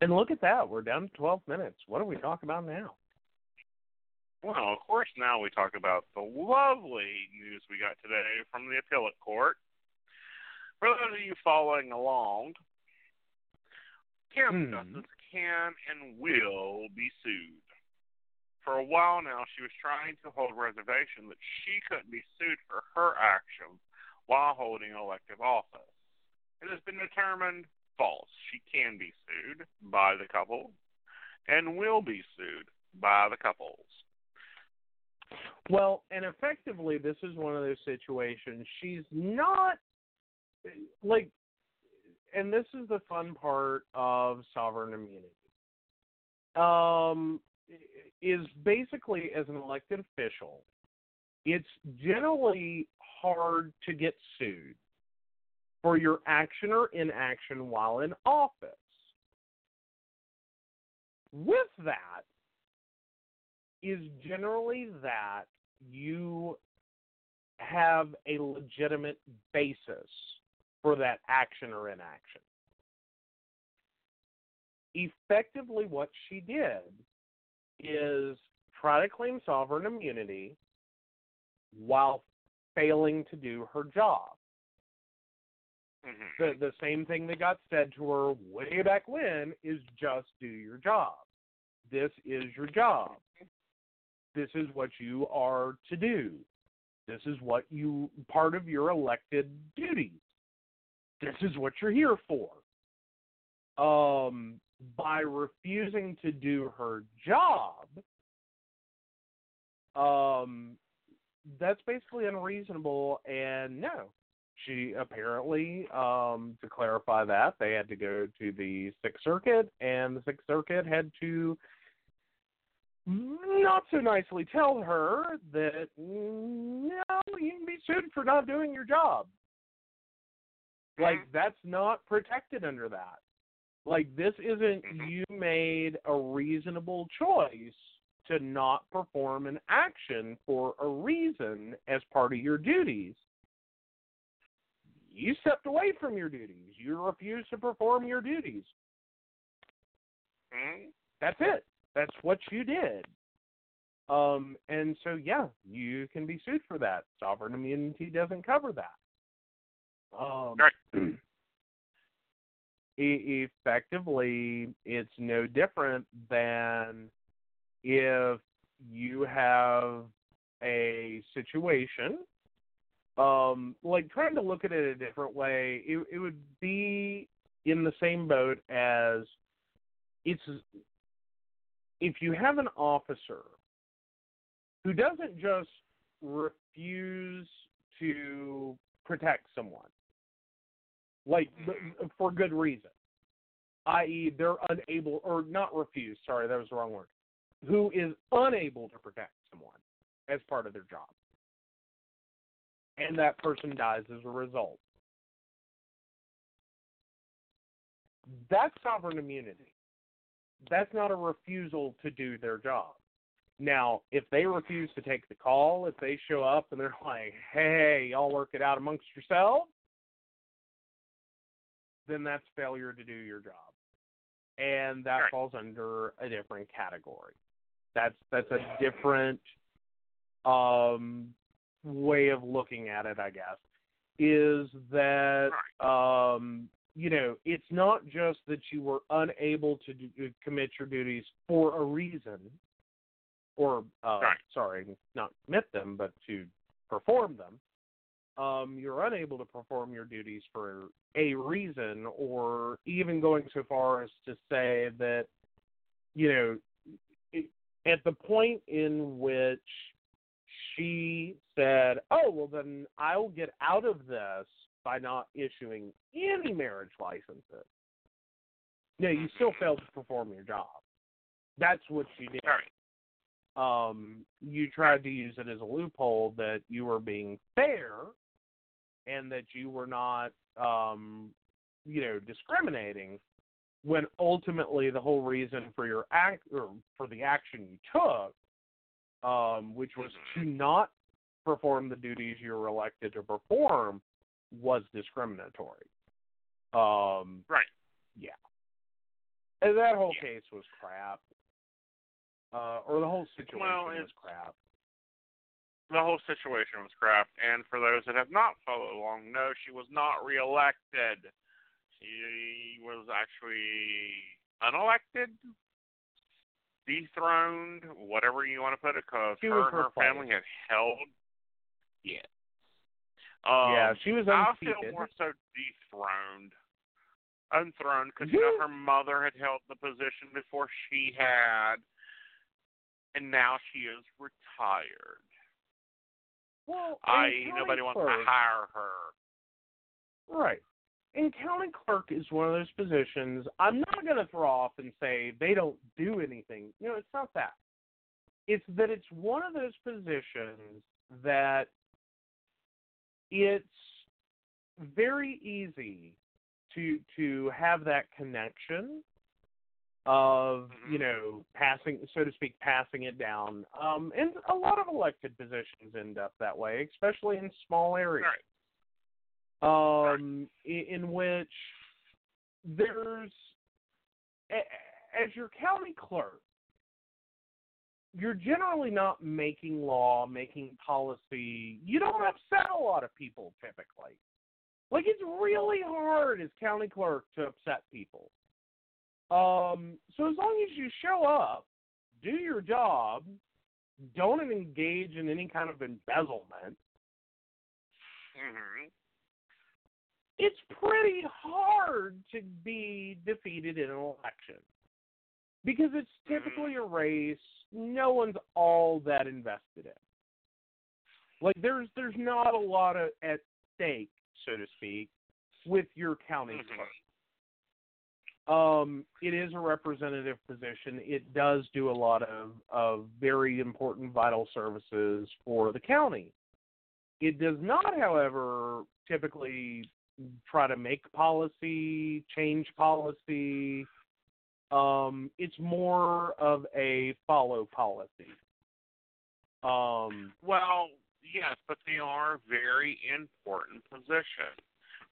And look at that. We're down to 12 minutes. What do we talk about now? Well, of course, now we talk about the lovely news we got today from the appellate court. For those of you following along, Kim Hmm. Justice can and will be sued. For a while now, she was trying to hold reservation that she couldn't be sued for her actions while holding elective office. It has been determined false. She can be sued by the couple and will be sued by the couples. Well, and effectively, this is one of those situations. She's not like, and this is the fun part of sovereign immunity. Um, is basically as an elected official, it's generally hard to get sued for your action or inaction while in office. With that is generally that you have a legitimate basis for that action or inaction. Effectively, what she did is try to claim sovereign immunity while failing to do her job. Mhm. The the same thing that got said to her way back when is just do your job. This is your job. This is what you are to do. This is what you part of your elected duties. This is what you're here for. Um by refusing to do her job, um that's basically unreasonable and no she apparently um to clarify that they had to go to the sixth circuit and the sixth circuit had to not so nicely tell her that no you can be sued for not doing your job like that's not protected under that like this isn't you made a reasonable choice to not perform an action for a reason as part of your duties. You stepped away from your duties. You refused to perform your duties. Mhm. That's it. That's what you did. Um, and so yeah, you can be sued for that. Sovereign immunity doesn't cover that. Um, Right. <clears throat> <clears throat> e- effectively, it's no different than if you have a situation um like trying to look at it a different way it, it would be in the same boat as it's if you have an officer who doesn't just refuse to protect someone like for good reason i.e. they're unable or not refuse sorry that was the wrong word who is unable to protect someone as part of their job. And that person dies as a result. That's sovereign immunity. That's not a refusal to do their job. Now, if they refuse to take the call, if they show up and they're <laughs> like, hey, y'all work it out amongst yourselves, then that's failure to do your job. And that Right. falls under a different category that's that's a different um way of looking at it i guess is that um you know it's not just that you were unable to do, commit your duties for a reason or uh Right. sorry not commit them but to perform them um you're unable to perform your duties for a reason or even going so far as to say that you know at the point in which she said, "Oh, well then I'll get out of this by not issuing any marriage licenses." No, you still failed to perform your job. That's what you did. Right. Um, you tried to use it as a loophole that you were being fair and that you were not, um, you know, discriminating when ultimately the whole reason for your act or for the action you took, um, which was to not perform the duties you were elected to perform, was discriminatory. Um, Right. Yeah. And that whole Yeah. case was crap. Uh, or the whole situation Well, was crap. The whole situation was crap. And for those that have not followed along, no, she was not reelected. She was actually unelected, dethroned, whatever you want to put it, because her and her family had held. Yeah. Um, yeah, she was I feel more so dethroned, unthroned, because you know Mhm. her mother had held the position before she had, and now she is retired. Well, I nobody wants to hire her. Right. and county clerk is one of those positions. I'm not going to throw off and say they don't do anything. You know, it's not that. It's that it's one of those positions that it's very easy to to have that connection of you know passing so to speak passing it down. Um and a lot of elected positions end up that way especially in small areas. Um in, in which there's as your county clerk you're generally not making law making policy you don't upset a lot of people typically like it's really hard as county clerk to upset people um, so as long as you show up, do your job, don't engage in any kind of embezzlement, Mhm. it's pretty hard to be defeated in an election. Because it's typically a race no one's all that invested in. Like there's there's not a lot of at stake, so to speak, with your county clerk. Um, it is a representative position. It does do a lot of, of very important vital services for the county. It does not, however, typically try to make policy, change policy. Um, it's more of a follow policy. Um, Well, yes, but they are very important positions.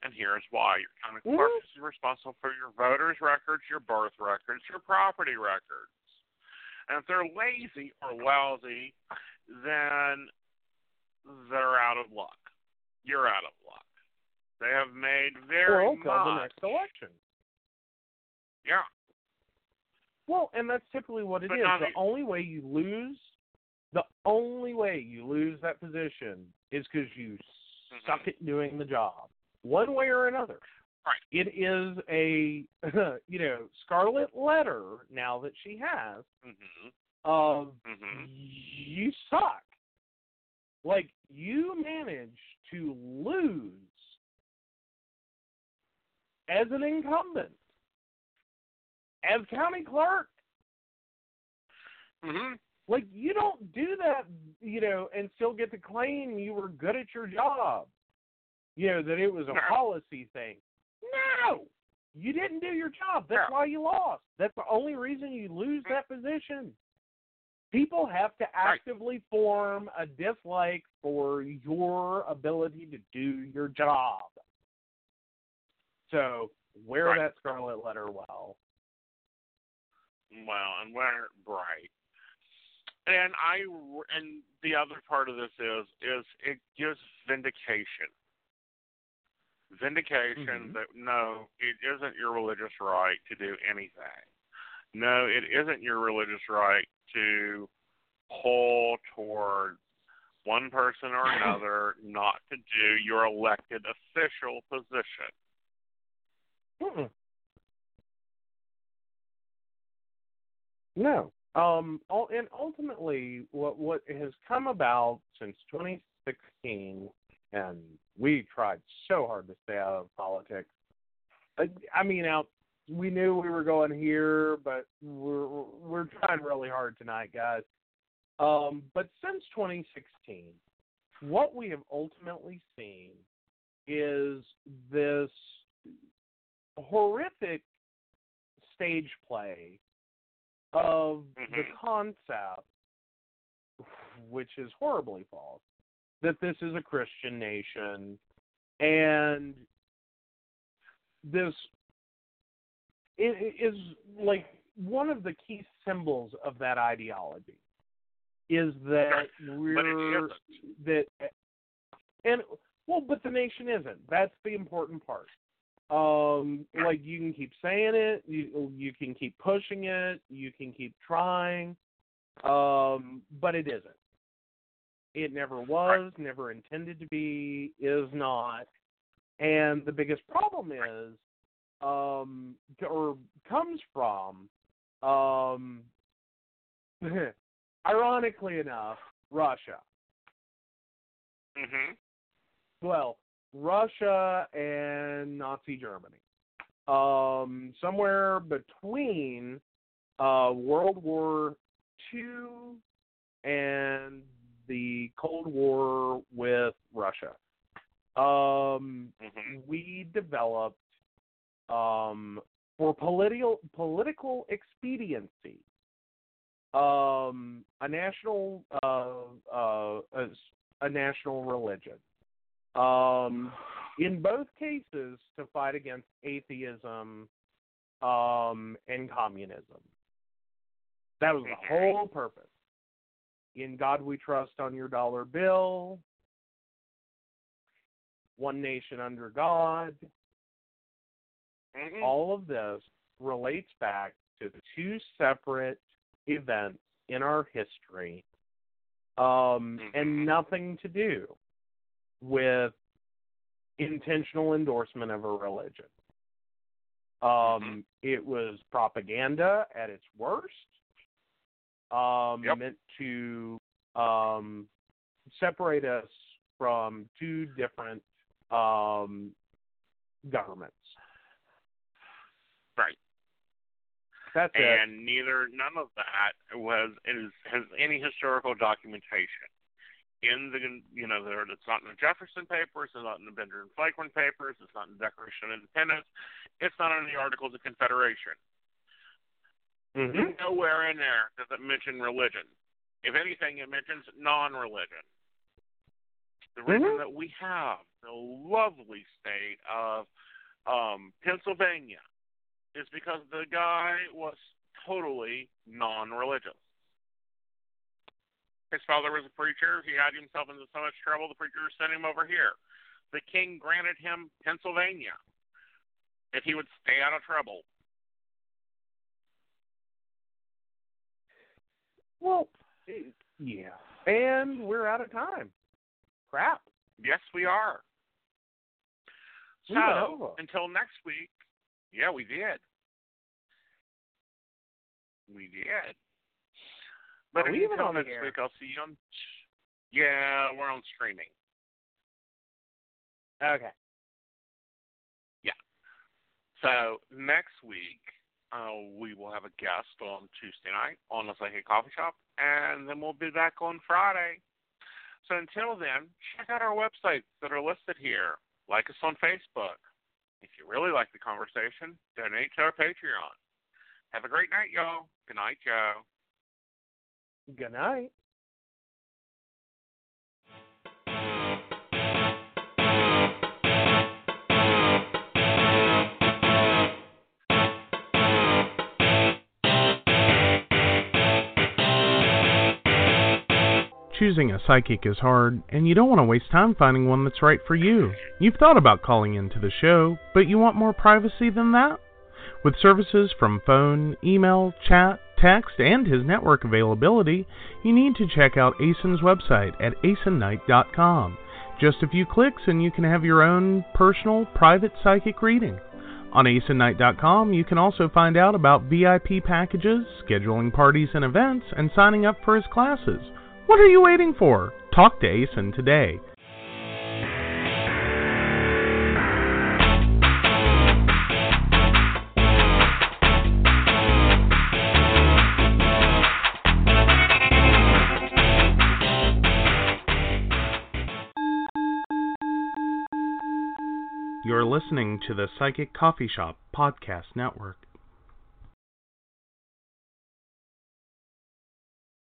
And here's why. Your county clerk Mhm. is responsible for your voters' records, your birth records, your property records. And if they're lazy or lousy, then they're out of luck. You're out of luck. They have made very or until the next election. Yeah. Well, and that's typically what it But is. The only way you lose, the only way you lose that position is because you suck at doing the job, one way or another. Right. It is a, <laughs> you know, scarlet letter now that she has Mhm. of Mhm. you suck. Like you managed to lose as an incumbent, as county clerk. Mhm. Like you don't do that, you know, and still get to claim you were good at your job. You know that it was a No. policy thing. No, you didn't do your job. That's No. why you lost. That's the only reason you lose that position. People have to actively form a dislike for your ability to do your job. So wear Right. that scarlet letter well. Well, and we're right. And I and the other part of this is is it gives vindication. Vindication Mhm. that no, it isn't your religious right to do anything. No, it isn't your religious right to pull toward one person or <coughs> another not to do your elected official position. Mm-mm. No. Um. And ultimately, what what has come about since 2016, and we tried so hard to stay out of politics. I, I mean, out. We knew we were going here, but we're we're trying really hard tonight, guys. Um. But since 2016, what we have ultimately seen is this horrific stage play of the Mhm. concept, which is horribly false, that this is a Christian nation, and this it is like one of the key symbols of that ideology is that we're that and well but the nation isn't. That's the important part um like you can keep saying it you you can keep pushing it you can keep trying um but it isn't. It never was never intended to be is not. And the biggest problem is um or comes from um <laughs> ironically enough russia. Mhm. well Russia and Nazi Germany. Um, somewhere between uh, World War II and the Cold War with Russia. Um, hmm we developed um, for political political expediency um, a national uh, uh, a, a national religion. Um, in both cases, to fight against atheism um, and communism. That was the whole purpose. In God We Trust on your dollar bill, One Nation Under God, hmm all of this relates back to two separate events in our history um, and nothing to do with intentional endorsement of a religion. Um, It was propaganda at its worst, um, Yep. meant to um, separate us from two different um, governments. Right. That's it. and neither none of that was is has any historical documentation in the you know there it's not in the Jefferson papers, it's not in the Benjamin Franklin papers, it's not in the Declaration of Independence, it's not in the Articles of Confederation. Mhm. Nowhere in there does it mention religion. If anything, it mentions non-religion. The reason Mhm. that we have the lovely state of um, Pennsylvania is because the guy was totally non-religious. His father was a preacher. He had himself into so much trouble, the preacher sent him over here. The king granted him Pennsylvania if he would stay out of trouble. Well, yeah. And we're out of time. Crap. Yes, we are. We went So, over. until next week, yeah, we did. We did. But Are we even on next week, I'll see you on. Yeah, we're on streaming. Okay. Yeah. So next week, uh, we will have a guest on Tuesday night on the Psychic Coffee Shop, and then we'll be back on Friday. So until then, check out our websites that are listed here. Like us on Facebook. If you really like the conversation, donate to our Patreon. Have a great night, y'all. Good night, Joe. Good night. Choosing a psychic is hard, and you don't want to waste time finding one that's right for you. You've thought about calling into the show, but you want more privacy than that? With services from phone, email, chat, text, and his network availability, you need to check out Aeson's website at aesonknight.com. Just a few clicks and you can have your own personal, private psychic reading. On aesonknight.com, you can also find out about VIP packages, scheduling parties and events, and signing up for his classes. What are you waiting for? Talk to Aeson today. Listening to the Psychic Coffee Shop Podcast Network.